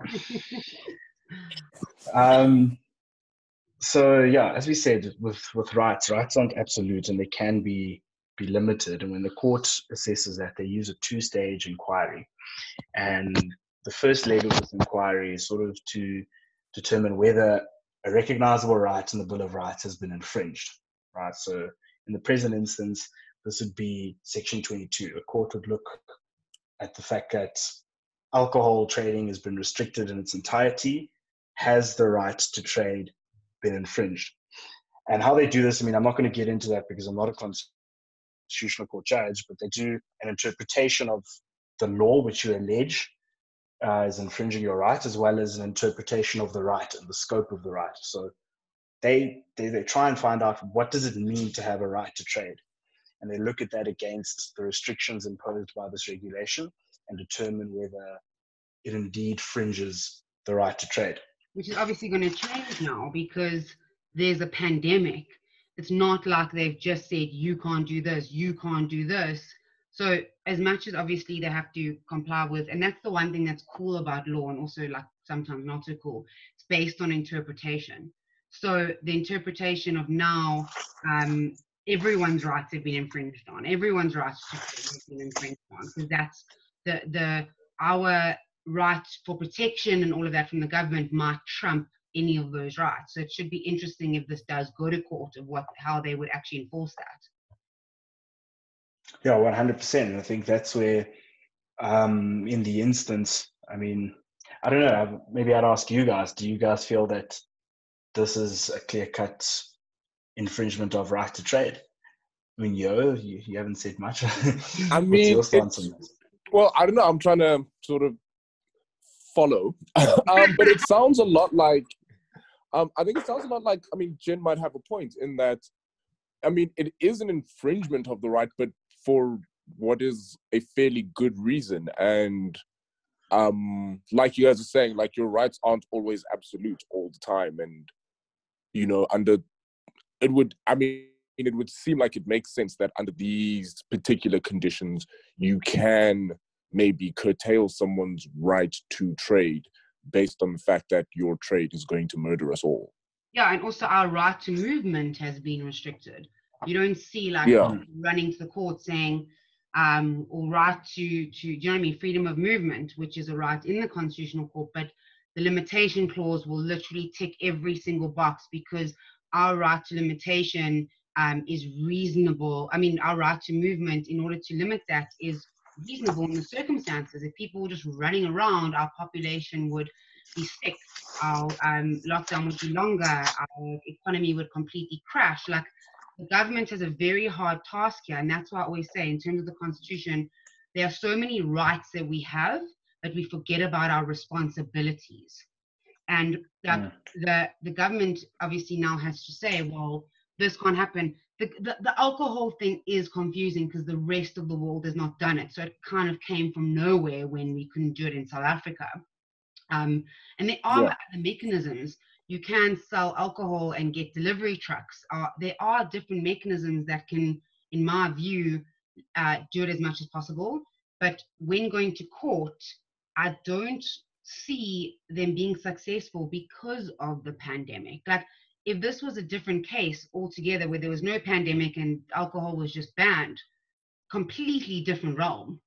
um, so yeah, as we said, with with rights, rights aren't absolute and they can be be limited. And when the court assesses that, they use a two-stage inquiry, and the first leg of this inquiry is sort of to determine whether a recognizable right in the Bill of Rights has been infringed. Right. So in the present instance, this would be Section 22. A court would look at the fact that alcohol trading has been restricted in its entirety, has the right to trade been infringed? And how they do this, I mean, I'm not going to get into that because I'm not a constitutional court judge, but they do an interpretation of the law which you allege uh, is infringing your right, as well as an interpretation of the right and the scope of the right. So they, they, they try and find out what does it mean to have a right to trade and they look at that against the restrictions imposed by this regulation and determine whether it indeed fringes the right to trade. Which is obviously going to change now because there's a pandemic. It's not like they've just said, you can't do this, you can't do this. So, as much as obviously they have to comply with, and that's the one thing that's cool about law and also like sometimes not so cool, it's based on interpretation. So the interpretation of now, um, everyone's rights have been infringed on. Everyone's rights have been infringed on because that's the the our rights for protection and all of that from the government might trump any of those rights. So it should be interesting if this does go to court of what how they would actually enforce that. Yeah, one hundred percent. I think that's where, um, in the instance, I mean, I don't know. Maybe I'd ask you guys. Do you guys feel that this is a clear cut infringement of right to trade? I mean, yo, you, you haven't said much. [laughs] I mean, well, I don't know. I'm trying to sort of follow, [laughs] um, but it sounds a lot like. Um, I think it sounds a lot like. I mean, Jen might have a point in that. I mean, it is an infringement of the right, but for what is a fairly good reason. And um, like you guys are saying, like your rights aren't always absolute all the time. And, you know, under it would, I mean, it would seem like it makes sense that under these particular conditions, you can maybe curtail someone's right to trade based on the fact that your trade is going to murder us all. Yeah, and also our right to movement has been restricted. You don't see like yeah. running to the court saying, um, or right to, to, you know what I mean, freedom of movement, which is a right in the constitutional court, but the limitation clause will literally tick every single box because our right to limitation um, is reasonable. I mean, our right to movement, in order to limit that, is reasonable in the circumstances. If people were just running around, our population would be sick, our um, lockdown would be longer, our economy would completely crash. Like the government has a very hard task here, and that's why I always say, in terms of the constitution, there are so many rights that we have that we forget about our responsibilities. And that yeah. the the government obviously now has to say, well, this can't happen. The, the, the alcohol thing is confusing because the rest of the world has not done it. So it kind of came from nowhere when we couldn't do it in South Africa. Um, and there are yeah. other mechanisms you can sell alcohol and get delivery trucks. Uh, there are different mechanisms that can, in my view, uh, do it as much as possible. But when going to court, I don't see them being successful because of the pandemic. Like, if this was a different case altogether, where there was no pandemic and alcohol was just banned, completely different realm.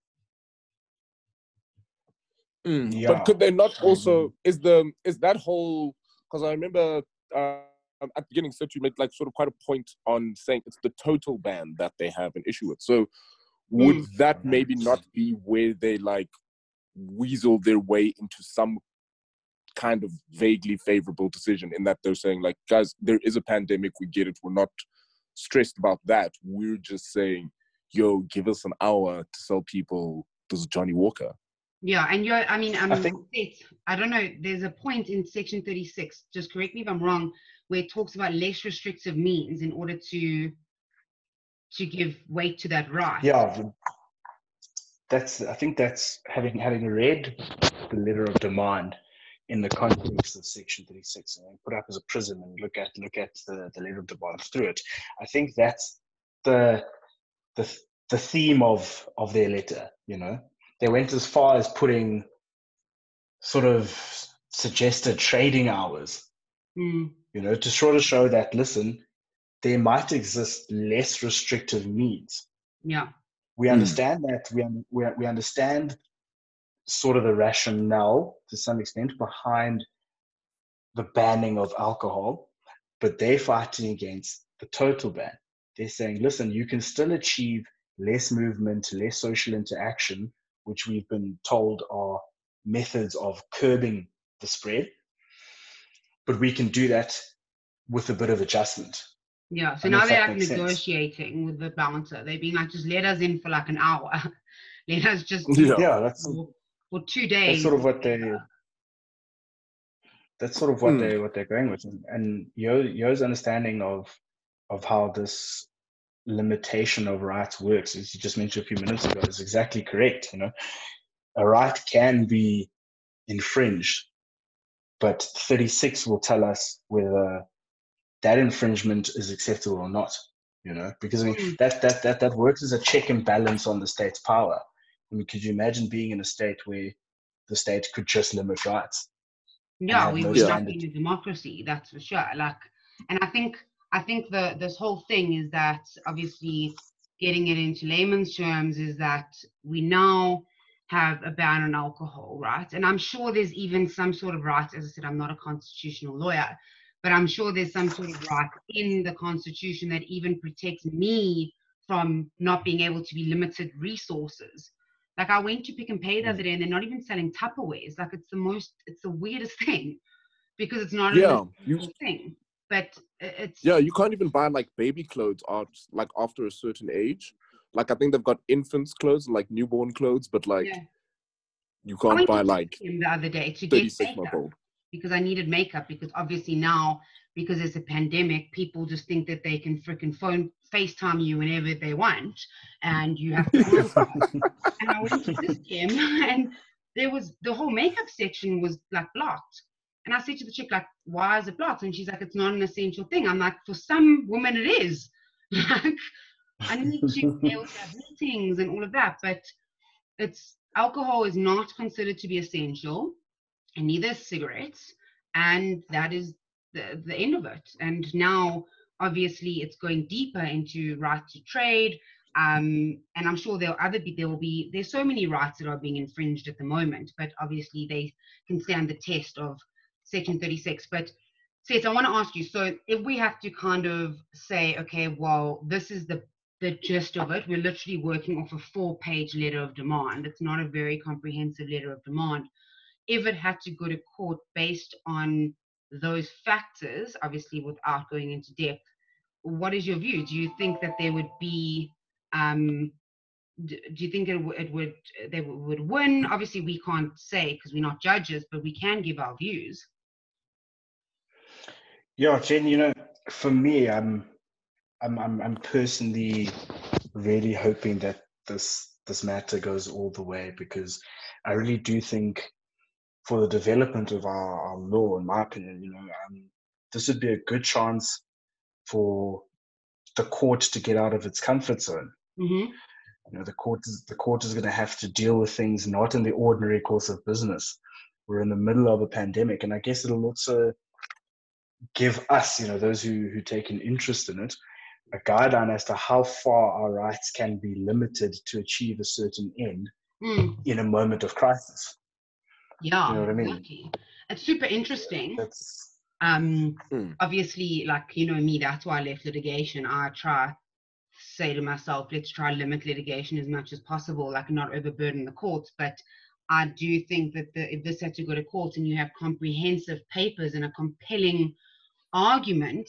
Mm, yeah. But could they not also? Is the is that whole because I remember uh, at the beginning, Seth, you made like sort of quite a point on saying it's the total ban that they have an issue with. So would mm. that maybe not be where they like weasel their way into some kind of vaguely favorable decision in that they're saying like guys there is a pandemic. We get it. We're not stressed about that. We're just saying yo give us an hour to sell people this Johnnie Walker yeah, and you're, I mean, um, I, think, I don't know, there's a point in section 36, just correct me if I'm wrong, where it talks about less restrictive means in order to to give weight to that right. Yeah, that's, I think that's having having read the letter of demand in the context of section 36 and put up as a prism and look at look at the, the letter of demand through it. I think that's the the the theme of of their letter, you know they went as far as putting sort of suggested trading hours, mm. you know, to sort of show that, listen, there might exist less restrictive means. Yeah. We hmm. understand mm. that. We, we, we understand sort of the rationale to some extent behind the banning of alcohol, but they're fighting against the total ban. They're saying, listen, you can still achieve less movement, less social interaction which we've been told are methods of curbing the spread. But we can do that with a bit of adjustment. Yeah, so now they're like negotiating sense. with the bouncer. They've been like, just let us in for like an hour. [laughs] let us just [laughs] yeah, yeah [laughs] that's for, for, two days. That's sort of what they. That's sort of what hmm. they what they're going with, and Yo Yo's understanding of of how this limitation of rights works, as you just mentioned a few minutes ago, is exactly correct. You know, a right can be infringed, but 36 will tell us whether that infringement is acceptable or not. You know, because I mean hmm. that that that that works as a check and balance on the state's power. I mean, could you imagine being in a state where the state could just limit rights? Yeah, we would not be in a democracy, that's for sure. Like And I think I think the this whole thing is that obviously getting it into layman's terms is that we now have a ban on alcohol, right? And I'm sure there's even some sort of right, as I said, I'm not a constitutional lawyer, but I'm sure there's some sort of right in the Constitution that even protects me from not being able to be limited resources. Like I went to Pick n Pay the other day and they're not even selling Tupperwares. Like it's the most, it's the weirdest [laughs] thing because it's not yeah, a you, thing. But it's yeah, you can't even buy like baby clothes out like after a certain age. Like I think they've got infants clothes, like newborn clothes, but like yeah. you can't buy like the other day to get makeup because I needed makeup because obviously now because it's a pandemic, people just think that they can freaking phone FaceTime you whenever they want, and you have to. [laughs] and I went to this [laughs] gym, and there was the whole makeup section was like blocked. And I said to the chick, like, why is it blocked? And she's like, it's not an essential thing. I'm like, for some women it is. [laughs] like, I need to [laughs] be able to have meetings and all of that, but it's alcohol is not considered to be essential, and neither is cigarettes, and that is the, the end of it. And now, obviously, it's going deeper into right to trade. Um, and I'm sure there are other there will be there's so many rights that are being infringed at the moment, but obviously they can stand the test of Section 36. But Seth, I want to ask you. So if we have to kind of say, okay, well, this is the the gist of it. We're literally working off a four page letter of demand. It's not a very comprehensive letter of demand. If it had to go to court based on those factors, obviously without going into depth, what is your view? Do you think that there would be, um, do, you think it, it would, they would win? Obviously, we can't say because we're not judges, but we can give our views. Yeah, Jen, you know, for me, I'm I'm, I'm, I'm personally really hoping that this this matter goes all the way because I really do think for the development of our, our law, in my opinion, you know, um, this would be a good chance for the court to get out of its comfort zone. Mm-hmm. You know, the court is the court is going to have to deal with things not in the ordinary course of business. We're in the middle of a pandemic, and I guess it'll also give us, you know, those who who take an interest in it, a guideline as to how far our rights can be limited to achieve a certain end mm. in a moment of crisis. Yeah, you know what I mean. Exactly. It's super interesting. That's um mm. obviously like you know me that's why i left litigation i try say to myself let's try limit litigation as much as possible like not overburden the courts but i do think that the, if this had to go to court and you have comprehensive papers and a compelling argument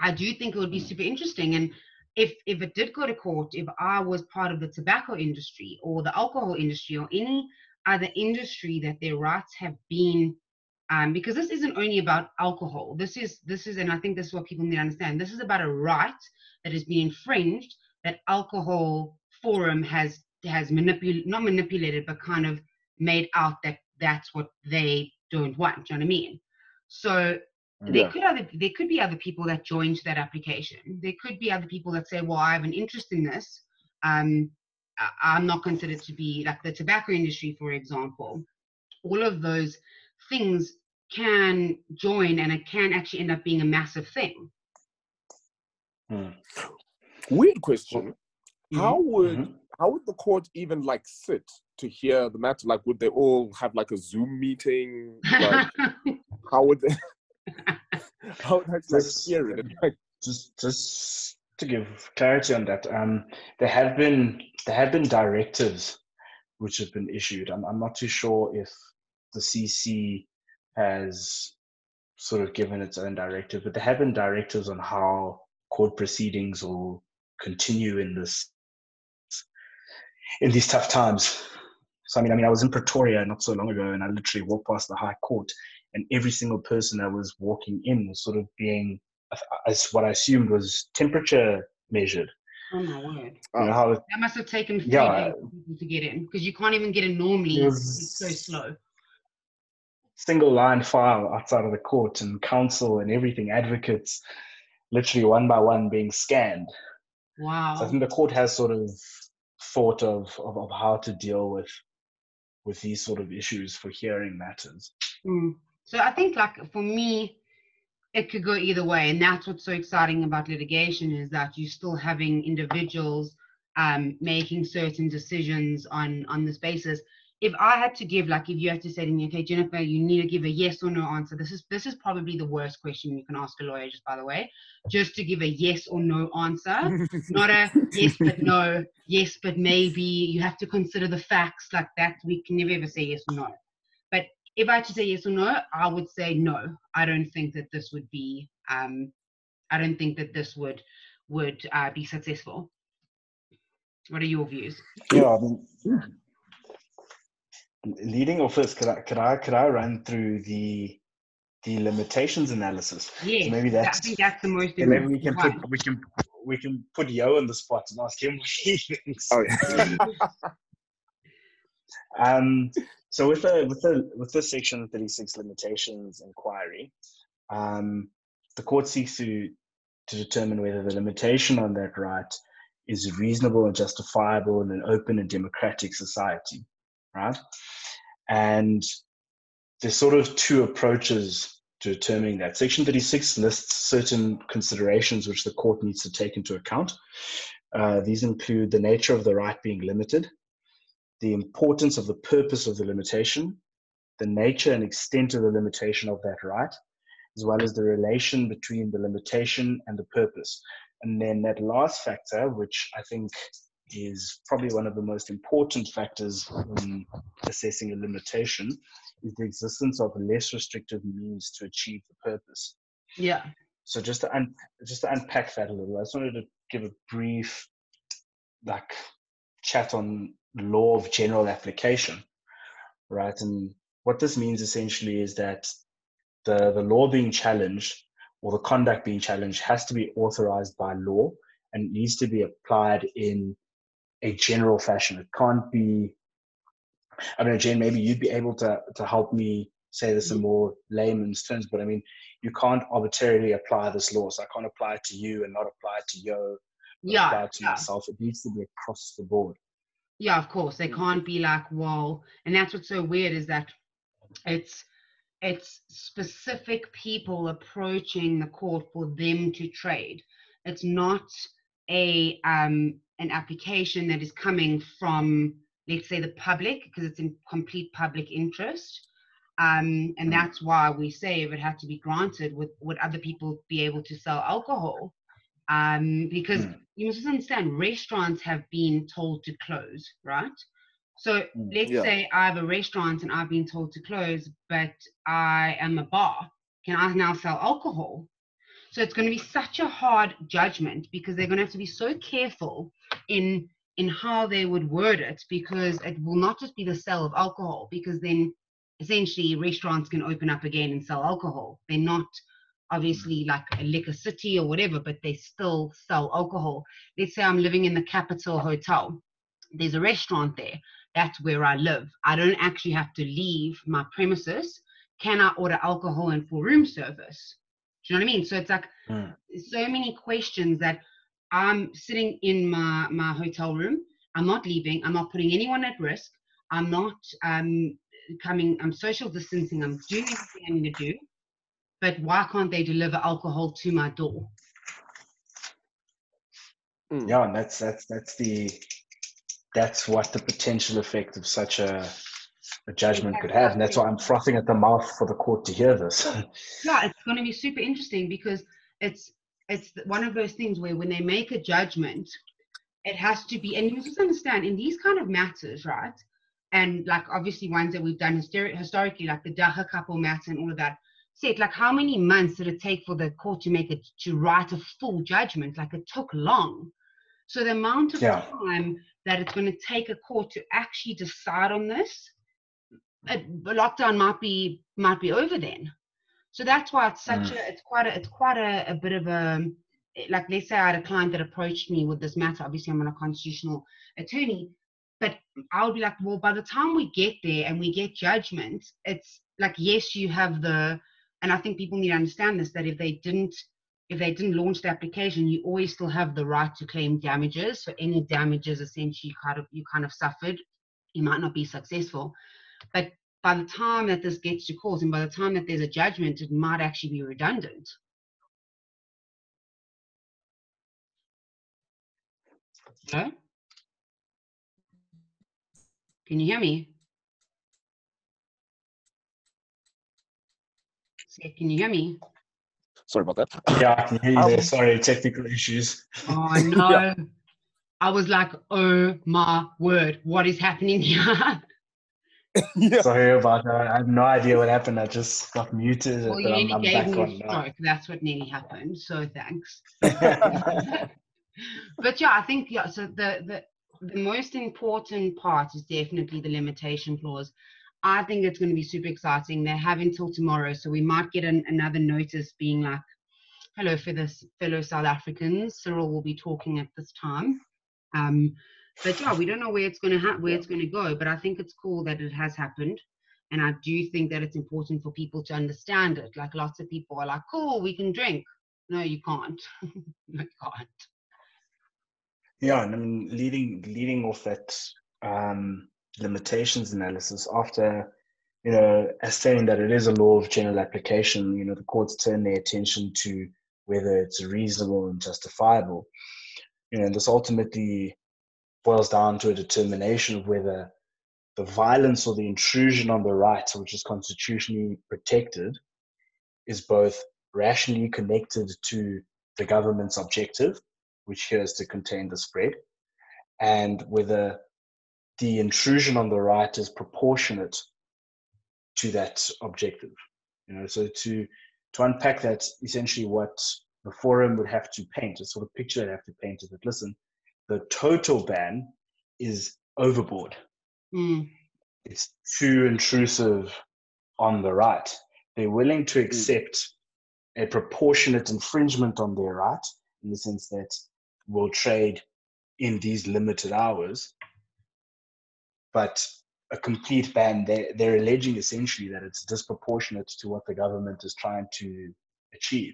I do think it would be super interesting. And if if it did go to court, if I was part of the tobacco industry or the alcohol industry or any other industry that their rights have been um, because this isn't only about alcohol. This is this is, and I think this is what people need to understand. This is about a right that has been infringed that alcohol forum has has manipulated, not manipulated, but kind of made out that that's what they don't want. Do you know what I mean? So there yeah. could other there could be other people that joined that application. There could be other people that say, "Well, I have an interest in this. Um, I'm not considered to be like the tobacco industry, for example." All of those things can join, and it can actually end up being a massive thing. Hmm. Weird question. Mm-hmm. How would mm-hmm. How would the court even like sit to hear the matter? Like, would they all have like a Zoom meeting? Like, [laughs] how would they? [laughs] How would I just, hear it? just, just to give clarity on that, um, there have been there have been directives which have been issued. I'm, I'm not too sure if the CC has sort of given its own directive, but there have been directives on how court proceedings will continue in this in these tough times. So I mean, I mean, I was in Pretoria not so long ago, and I literally walked past the High Court, and every single person that was walking in was sort of being, as what I assumed was temperature measured. Oh my word! You know how, that must have taken three yeah, days to get in because you can't even get in normally. It it's so slow. Single line file outside of the court and counsel and everything, advocates, literally one by one being scanned. Wow! So I think the court has sort of thought of, of, of how to deal with with these sort of issues for hearing matters. Mm. So I think like for me, it could go either way and that's what's so exciting about litigation is that you're still having individuals um, making certain decisions on on this basis if i had to give like if you had to say to me okay jennifer you need to give a yes or no answer this is this is probably the worst question you can ask a lawyer just by the way just to give a yes or no answer not a yes but no yes but maybe you have to consider the facts like that we can never ever say yes or no But if I had to say yes or no, I would say no. I don't think that this would be. Um, I don't think that this would would uh, be successful. What are your views? Yeah, I mean, leading off this, could I could I could I run through the the limitations analysis? Yeah, so maybe that's I think that's the most. Maybe we can put we can we can put Yo in the spot and ask him what he thinks. Oh yeah. [laughs] um, so with the with the with the section 36 limitations inquiry, um, the court seeks to to determine whether the limitation on that right is reasonable and justifiable in an open and democratic society, right? And there's sort of two approaches to determining that. Section 36 lists certain considerations which the court needs to take into account. Uh, these include the nature of the right being limited, the importance of the purpose of the limitation, the nature and extent of the limitation of that right, as well as the relation between the limitation and the purpose. And then that last factor, which I think is probably one of the most important factors in assessing a limitation, is the existence of less restrictive means to achieve the purpose. Yeah. So just to un- just to unpack that a little, I just wanted to give a brief like chat on law of general application, right? And what this means essentially is that the, the law being challenged or the conduct being challenged has to be authorized by law and needs to be applied in a general fashion. It can't be, I don't know, Jen, maybe you'd be able to, to help me say this in more layman's terms, but I mean, you can't arbitrarily apply this law. So I can't apply it to you and not apply it to Yo, yeah, apply it to yeah. myself. It needs to be across the board. Yeah, of course. They can't be like, well, and that's what's so weird is that it's it's specific people approaching the court for them to trade. It's not a um an application that is coming from let's say the public because it's in complete public interest. Um, and that's why we say if it had to be granted, would would other people be able to sell alcohol? Um, because Mm. you must understand restaurants have been told to close, right? So Mm, let's yeah. say I have a restaurant and I've been told to close, but I am a bar. Can I now sell alcohol? So it's going to be such a hard judgment because they're going to have to be so careful in in how they would word it because it will not just be the sale of alcohol because then essentially restaurants can open up again and sell alcohol. They're not obviously mm. like a liquor city or whatever, but they still sell alcohol. Let's say I'm living in the Capital Hotel. There's a restaurant there. That's where I live. I don't actually have to leave my premises. Can I order alcohol and for room service? Do you know what I mean? So it's like Mm. so many questions that I'm sitting in my my hotel room. I'm not leaving. I'm not putting anyone at risk. I'm not um coming. I'm social distancing. I'm doing everything I need to do. But why can't they deliver alcohol to my door? Mm. Yeah, and that's that's that's the that's what the potential effect of such a a judgment could have, and that's why I'm frothing at the mouth for the court to hear this. yeah, [laughs] it's going to be super interesting because it's it's one of those things where when they make a judgment, it has to be, and you must understand in these kind of matters, right? And like obviously ones that we've done histori- historically, like the Dagga couple matter and all of that. Said like how many months did it take for the court to make it to write a full judgment? Like it took long. So the amount of Yeah. time that it's going to take a court to actually decide on this, lockdown might be might be over then. So that's why it's such Mm. a it's quite a it's quite a, a bit of a like let's say I had a client that approached me with this matter. Obviously, I'm not a constitutional attorney, but I would be like, well, by the time we get there and we get judgment, it's like yes, you have the, and I think people need to understand this that if they didn't if they didn't launch the application, you always still have the right to claim damages. So any damages essentially you kind of you kind of suffered, you might not be successful. But by the time that this gets to court and by the time that there's a judgment, it might actually be redundant. Hello? Can you hear me? Can you hear me? Sorry about that. Yeah, I can hear you. There. Sorry, technical issues. Oh [laughs] no. yeah. I was like, oh my word, what is happening here? [laughs] [laughs] yeah. Sorry about that. I have no idea what happened. I just got muted. Well, you nearly I'm, gave me a stroke. That's what nearly happened. So thanks. [laughs] [laughs] but yeah, I think yeah. So the the the most important part is definitely the limitation clause. I think it's going to be super exciting. They have until tomorrow, so we might get an, another notice being like, "Hello, for this fellow South Africans." Cyril will be talking at this time. Um, but yeah, we don't know where it's going to ha- where it's going to go. But I think it's cool that it has happened, and I do think that it's important for people to understand it. Like lots of people are like, "Cool, we can drink." No, you can't. [laughs] no, you can't. Yeah, and I mean, leading leading off that um, limitations analysis after you know saying that it is a law of general application, you know, the courts turn their attention to whether it's reasonable and justifiable. You know, and this ultimately boils down to a determination of whether the violence or the intrusion on the rights, which is constitutionally protected, is both rationally connected to the government's objective, which here is to contain the spread, and whether the intrusion on the right is proportionate to that objective. You know, so to to unpack that, essentially what the forum would have to paint, a sort of picture they have to paint is that listen, the total ban is overboard. Mm. It's too intrusive on the right. They're willing to hmm. accept mm. a proportionate infringement on their right in the sense that we'll trade in these limited hours but a complete ban, they're, they're alleging essentially that it's disproportionate to what the government is trying to achieve.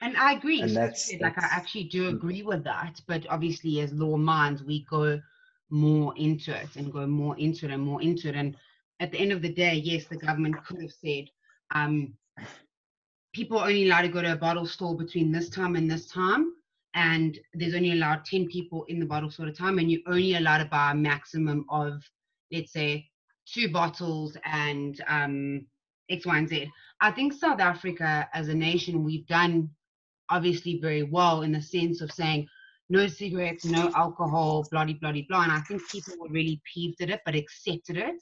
And I agree. And that's, like that's, I actually do mm. agree with that. But obviously, as law minds, we go more into it and go more into it and more into it. And at the end of the day, yes, the government could have said, um, people are only allowed to go to a bottle store between this time and this time and there's only allowed 10 people in the bottle store at a time and you're only allowed to buy a maximum of let's say two bottles and um, x y and z i think south africa as a nation we've done obviously very well in the sense of saying no cigarettes no alcohol bloody bloody blah and i think people were really peeved at it but accepted it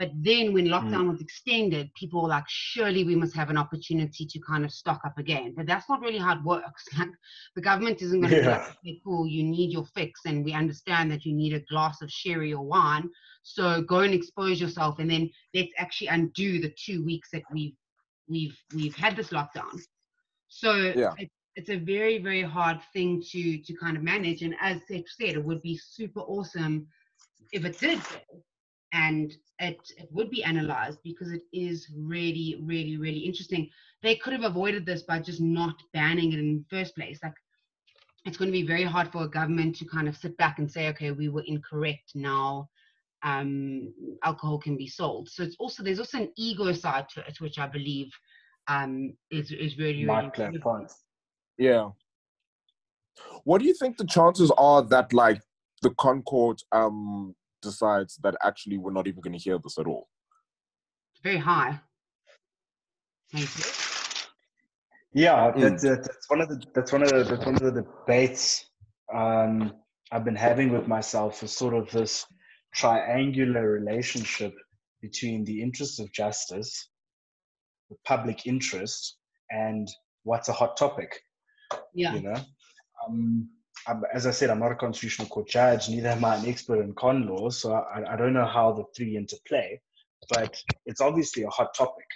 but then when mm. lockdown mm. was extended, people were like, surely we must have an opportunity to kind of stock up again. But that's not really how it works. [laughs] Like the government isn't going to yeah. be like, cool, you need your fix. And we understand that you need a glass of sherry or wine. So go and expose yourself. And then let's actually undo the two weeks that we've we've we've had this lockdown. So yeah. it, it's a very, very hard thing to to kind of manage. And as Seth said, it would be super awesome if it did and it, it would be analyzed because it is really, really, really interesting. They could have avoided this by just not banning it in the first place. Like, it's going to be very hard for a government to kind of sit back and say, okay, we were incorrect now. Um, alcohol can be sold. So it's also there's also an ego side to it, which I believe um, is is really really. Might point. Yeah. What do you think the chances are that like the ConCourt um decides that actually we're not even going to hear this at all? Very high. Yeah, that's, that's one of the that's one of the that's one of the debates um, I've been having with myself is sort of this triangular relationship between the interests of justice, the public interest, and what's a hot topic. Yeah. You know, um, as I said, I'm not a constitutional court judge, neither am I an expert in con law, so I, I don't know how the three interplay, but it's obviously a hot topic.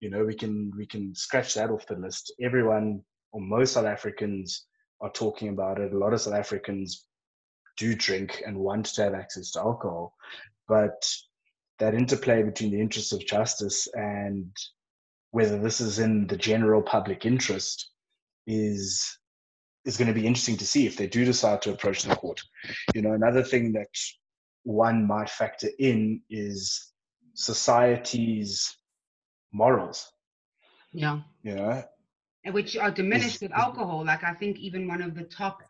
You know, we can we can scratch that off the list. Everyone or most South Africans are talking about it. A lot of South Africans do drink and want to have access to alcohol, but that interplay between the interests of justice and whether this is in the general public interest is is going to be interesting to see if they do decide to approach the court. You know, another thing that one might factor in is society's morals. Yeah. You know, which are diminished with alcohol. Like I think even one of the top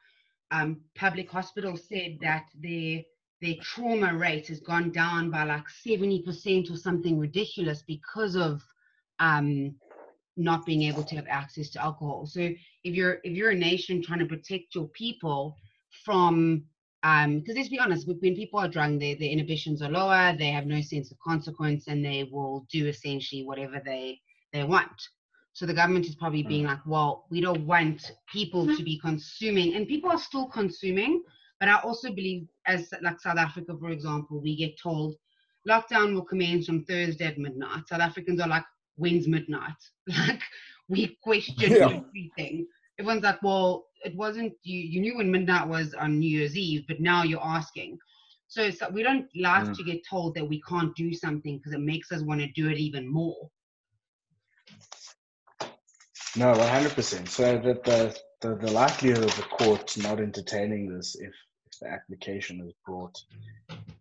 um, public hospitals said that their their trauma rate has gone down by like 70% or something ridiculous because of um, not being able to have access to alcohol. So if you're if you're a nation trying to protect your people from um because let's be honest when people are drunk their, their inhibitions are lower they have no sense of consequence and they will do essentially whatever they they want so the government is probably being mm. like well we don't want people to be consuming and people are still consuming but i also believe as like south africa for example we get told lockdown will commence from thursday at midnight south africans are like when's midnight [laughs] like we question yeah. everything everyone's like well it wasn't you you knew when midnight was on New Year's Eve, but now you're asking. So, so we don't like mm. to get told that we can't do something because it makes us want to do it even more. No, one hundred percent. So that the, the the likelihood of the court not entertaining this if if the application is brought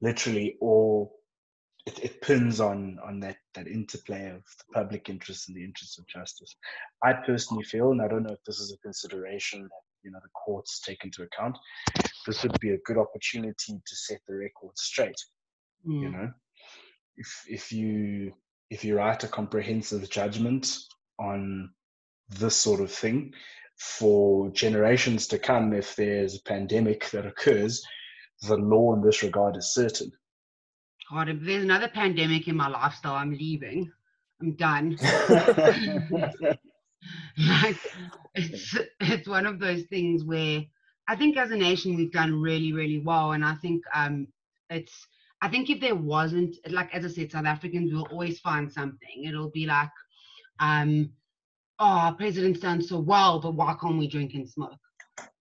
literally all it, it pins on on that that interplay of the public interest and the interests of justice. I personally feel, and I don't know if this is a consideration that you know the courts take into account. This would be a good opportunity to set the record straight. Mm. You know, if if you if you write a comprehensive judgment on this sort of thing for generations to come, if there's a pandemic that occurs, the law in this regard is certain. God, if there's another pandemic in my lifestyle, I'm leaving. I'm done. [laughs] [laughs] like it's it's one of those things where I think as a nation we've done really really well, and I think um it's I think if there wasn't like as I said, South Africans will always find something. It'll be like um oh president's done so well, but why can't we drink and smoke?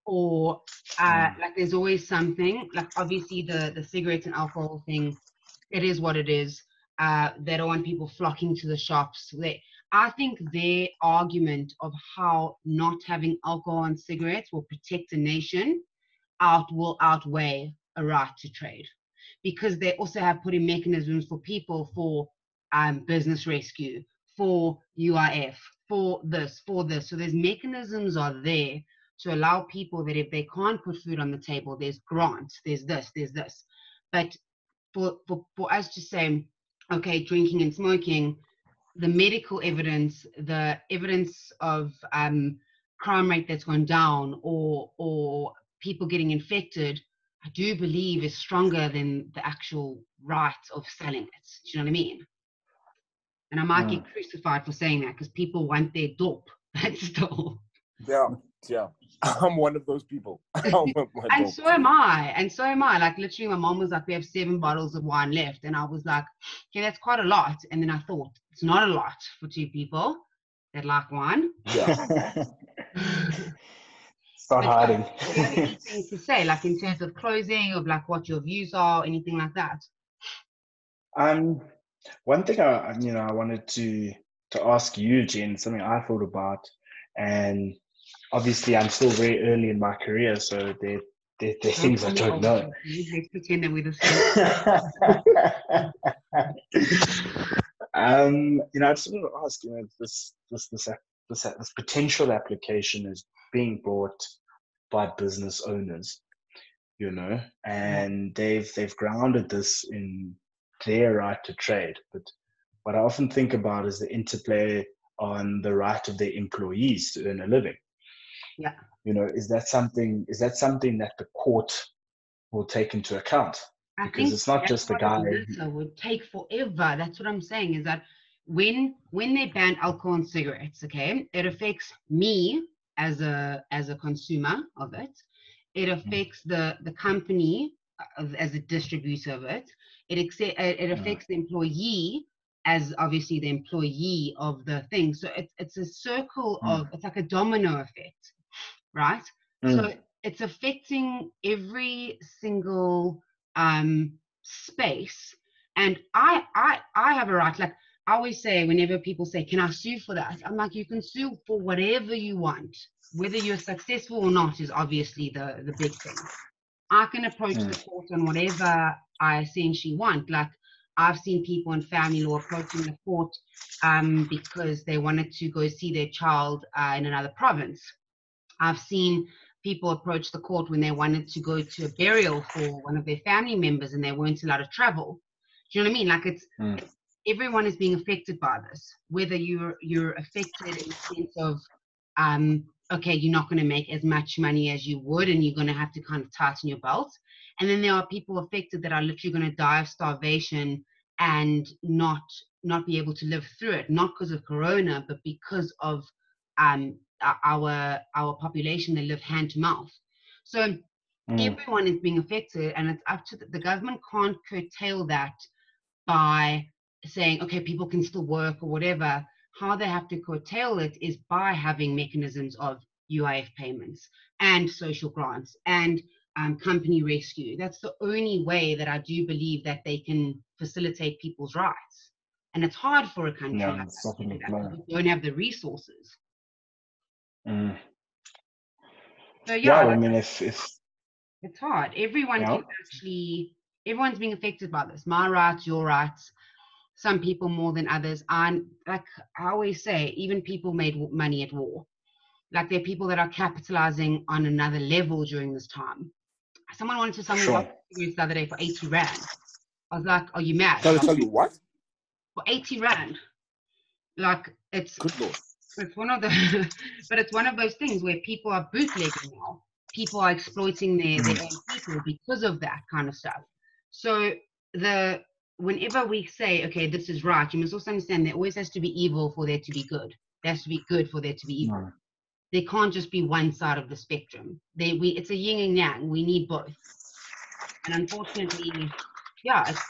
Or uh, mm. like there's always something like obviously the the cigarettes and alcohol thing. It is what it is. Uh, they don't want people flocking to the shops. They I think their argument of how not having alcohol and cigarettes will protect a nation out will outweigh a right to trade because they also have put in mechanisms for people for um, business rescue, for UIF, for this, for this. So there's mechanisms are there to allow people that if they can't put food on the table, there's grants, there's this, there's this. But for, for, for us to say, okay, drinking and smoking, the medical evidence, the evidence of um, crime rate that's gone down or or people getting infected, I do believe is stronger than the actual right of selling it. Do you know what I mean? And I might get crucified for saying that because people want their dope. [laughs] That's still. Yeah, yeah. [laughs] I'm one of those people. [laughs] and so am I. And so am I. Like literally, my mom was like, "We have seven bottles of wine left," and I was like, "Okay, that's quite a lot." And then I thought, it's not a lot for two people that like wine. Yeah. [laughs] Start hiding. Anything to say, like in terms of closing, of like what your views are, anything like that? Um, one thing I, you know, I wanted to to ask you, Jen, something I thought about, and obviously I'm still very early in my career, so there there, there are things I don't know. Let's pretend that we're um, you know, I just want to ask, you know, this this this this, this potential application is being brought by business owners, you know, and they've they've grounded this in their right to trade. But what I often think about is the interplay on the right of their employees to earn a living yeah. You know is that something is that something that the court will take into account? I because it's not just the guy who would take forever. That's what i'm saying is that when when they ban alcohol and cigarettes okay it affects me as a as a consumer of it. It mm. affects the the company as a distributor of it. It, it mm. affects the employee as obviously the employee of the thing. So it's, it's a circle mm. of it's like a domino effect right? Mm. So it's affecting every single um, space. And I, I, I have a right. Like I always say, whenever people say, "Can I sue for that?" I'm like, you can sue for whatever you want. Whether you're successful or not is obviously the the big thing. I can approach mm. the court on whatever I essentially want. Like I've seen people in family law approaching the court um, because they wanted to go see their child uh, in another province. I've seen people approach the court when they wanted to go to a burial for one of their family members and they weren't allowed to travel. Do you know what I mean? Like it's, mm. it's everyone is being affected by this, whether you're you're affected in the sense of um, okay, you're not going to make as much money as you would, and you're going to have to kind of tighten your belt. And then there are people affected that are literally going to die of starvation and not not be able to live through it, not because of corona, but because of um, our our population that live hand to mouth. So mm. everyone is being affected, and it's up to the, the government can't curtail that by saying okay, people can still work or whatever how they have to curtail it is by having mechanisms of UIF payments and social grants and um, company rescue. That's the only way that I do believe that they can facilitate people's rights. And it's hard for a country no, like that, that don't have the resources. Mm. So yeah, yeah I mean, if, if it's hard, everyone yeah. can actually everyone's being affected by this. My rights, your rights some people more than others. And like I always say, even people made money at war. Like there are people that are capitalizing on another level during this time. Someone wanted to sell me sure. the other day for 80 Rand. I was like, are you mad? Tell, tell you what? For 80 Rand. Like it's Good Lord. It's one of the [laughs] but it's one of those things where people are bootlegging now. People are exploiting their, their hmm. own people because of that kind of stuff. So the whenever we say, okay, this is right, you must also understand there always has to be evil for there to be good. There has to be good for there to be evil. No. There can't just be one side of the spectrum. They, we, it's a yin and yang. We need both. And unfortunately, yeah, it's,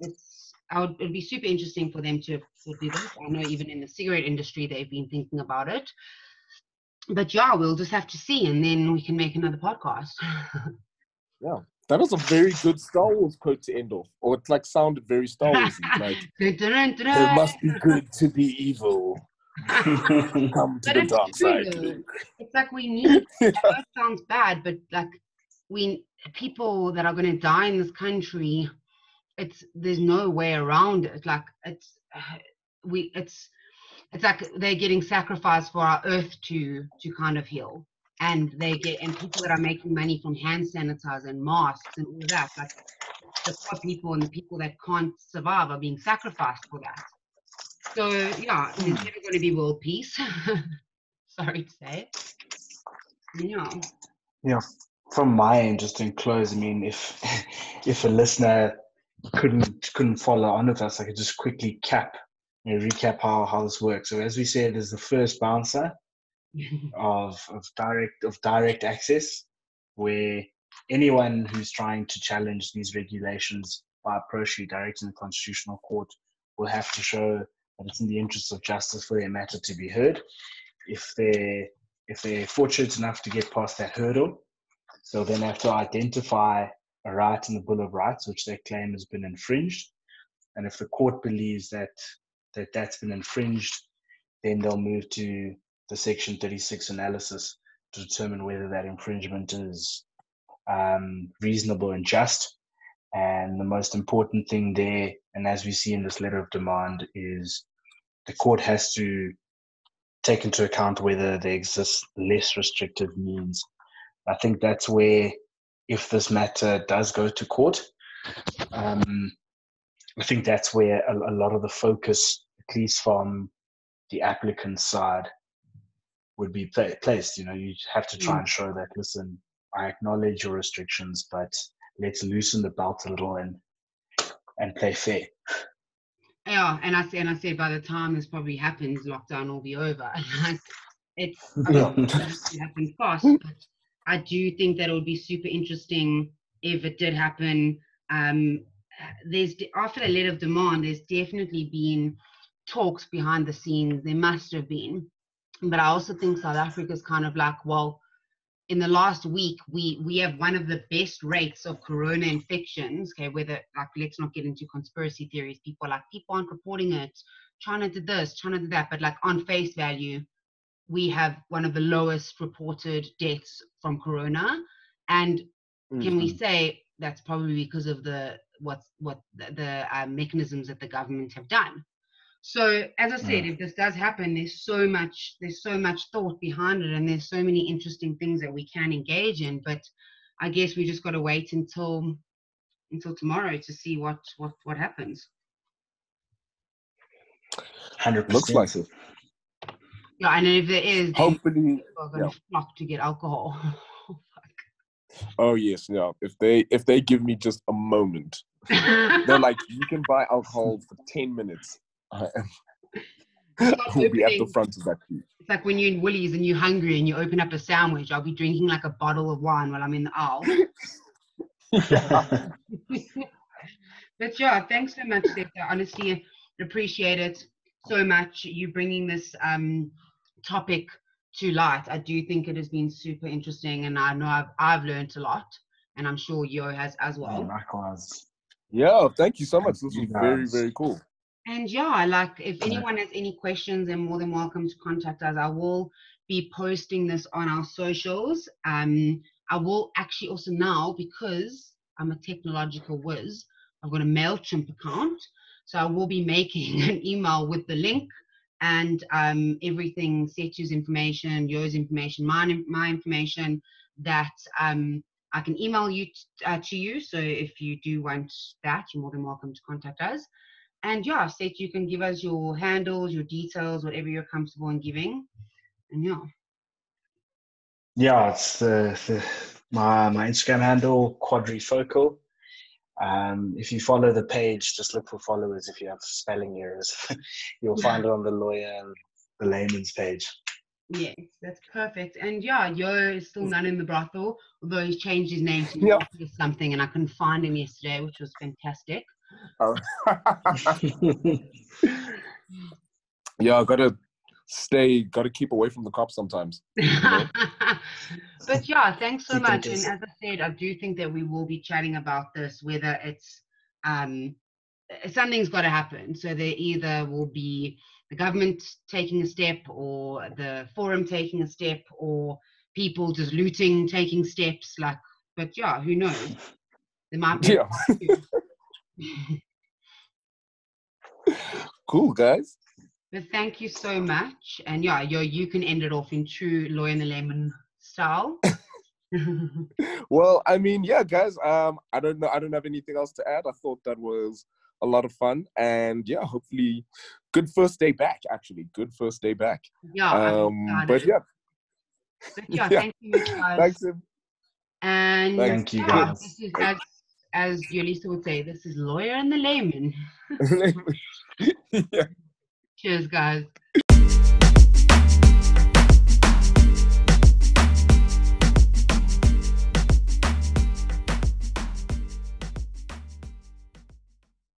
it's I would, it'd be super interesting for them to, to do this. I know even in the cigarette industry, they've been thinking about it. But yeah, we'll just have to see, and then we can make another podcast. [laughs] yeah. That was a very good Star Wars quote to end off, or it like sounded very Star Wars. [laughs] like it must be good to be evil. [laughs] Come to but the dark side. It's like we need. it sounds bad, but like we people that are going to die in this country, it's there's no way around it. Like it's [sighs] we it's it's like they're getting sacrificed for our earth to to kind of heal. And they get and people that are making money from hand sanitizer and masks and all that like the poor people and the people that can't survive are being sacrificed for that. So yeah there's hmm. never going to be world peace. [laughs] Sorry to say yeah. Yeah. From my end just in close i mean if [laughs] if a listener couldn't couldn't follow on with us i could just quickly cap you know, recap how how this works so as we said there's the first bouncer [laughs] of, of direct of direct access where anyone who's trying to challenge these regulations by approaching direct in the constitutional court will have to show that it's in the interest of justice for their matter to be heard. If they're if they're fortunate enough to get past that hurdle, they'll then have to identify a right in the Bill of Rights which they claim has been infringed. And if the court believes that that that's been infringed, then they'll move to the Section 36 analysis to determine whether that infringement is um, reasonable and just. And the most important thing there, and as we see in this letter of demand, is the court has to take into account whether there exists less restrictive means. I think that's where, if this matter does go to court, um, I think that's where a, a lot of the focus, at least from the applicant side, would be placed. You know, you have to try mm. and show that. Listen, I acknowledge your restrictions, but let's loosen the belt a little and and play fair. Yeah, and I say, and I said, by the time this probably happens, lockdown will be over. [laughs] it's it happen fast, but I do think that it would be super interesting if it did happen. Um, there's after the letter of demand, there's definitely been talks behind the scenes. There must have been but I also think South Africa is kind of like, well, in the last week, we we have one of the best rates of corona infections. Okay, whether like let's not get into conspiracy theories. People like people aren't reporting it. China did this, China did that, but like on face value, we have one of the lowest reported deaths from corona. And mm-hmm. can we mm-hmm. say that's probably because of the what's what the, the uh, mechanisms that the government have done? So as I said, if this does happen, there's so much there's so much thought behind it, and there's so many interesting things that we can engage in. But I guess we just got to wait until until tomorrow to see what what what happens. 100% Looks like it. Yeah, and if there is, Hopefully, people are going to flock to get alcohol. [laughs] oh yes, yeah. If they if they give me just a moment, they're like, you can buy alcohol for ten minutes. [laughs] I [laughs] will be at the front of that queue. It's like when you're in Woolies and you're hungry and you open up a sandwich. I'll be drinking like a bottle of wine while I'm in the aisle. but yeah, thanks so much, Seth. Honestly appreciate it so much. You bringing this um, topic to light. I do think it has been super interesting, and I know I've I've learned a lot, and I'm sure Yo has as well. Likewise. Yeah, thank you so much. This was very guys. very cool. And yeah, like if anyone has any questions, they're more than welcome to contact us. I will be posting this on our socials. Um, I will actually also now because I'm a technological whiz, I've got a Mailchimp account, so I will be making [laughs] an email with the link and um, everything, Sethu's information, yours information, mine, my information that um, I can email you t- uh, to you. So if you do want that, you're more than welcome to contact us. And yeah, Seth, you can give us your handles, your details, whatever you're comfortable in giving. And yeah. Yeah, it's the, the my my Instagram handle quadrifocal. Um, if you follow the page, just look for followers. If you have spelling errors, [laughs] you'll find it on the lawyer and the layman's page. Yes, that's perfect. And yeah, Yo is still none in the brothel, although he's changed his name to. Yo something, and I couldn't find him yesterday, which was fantastic. Oh. [laughs] yeah, I gotta stay, gotta keep away from the cops sometimes. [laughs] but yeah, thanks so much. And as I said, I do think that we will be chatting about this, whether it's um, something's got to happen. So there either will be the government taking a step, or the forum taking a step, or people just looting, taking steps. Like, but yeah, who knows? There might be. Yeah, [laughs] [laughs] cool guys. But thank you so much. And yeah, yo, you can end it off in true lawyer and the lemon style. [laughs] Well, I mean, yeah, guys. Um, I don't know. I don't have anything else to add. I thought that was a lot of fun, and yeah, hopefully, good first day back. Actually, good first day back. yeah, Um, but yeah, But yeah, [laughs] yeah. thank you, guys. thanks. Em. And Thank you, yeah, guys. This is, as as Yolisa would say, this is lawyer and the layman. [laughs] yeah. Cheers, guys.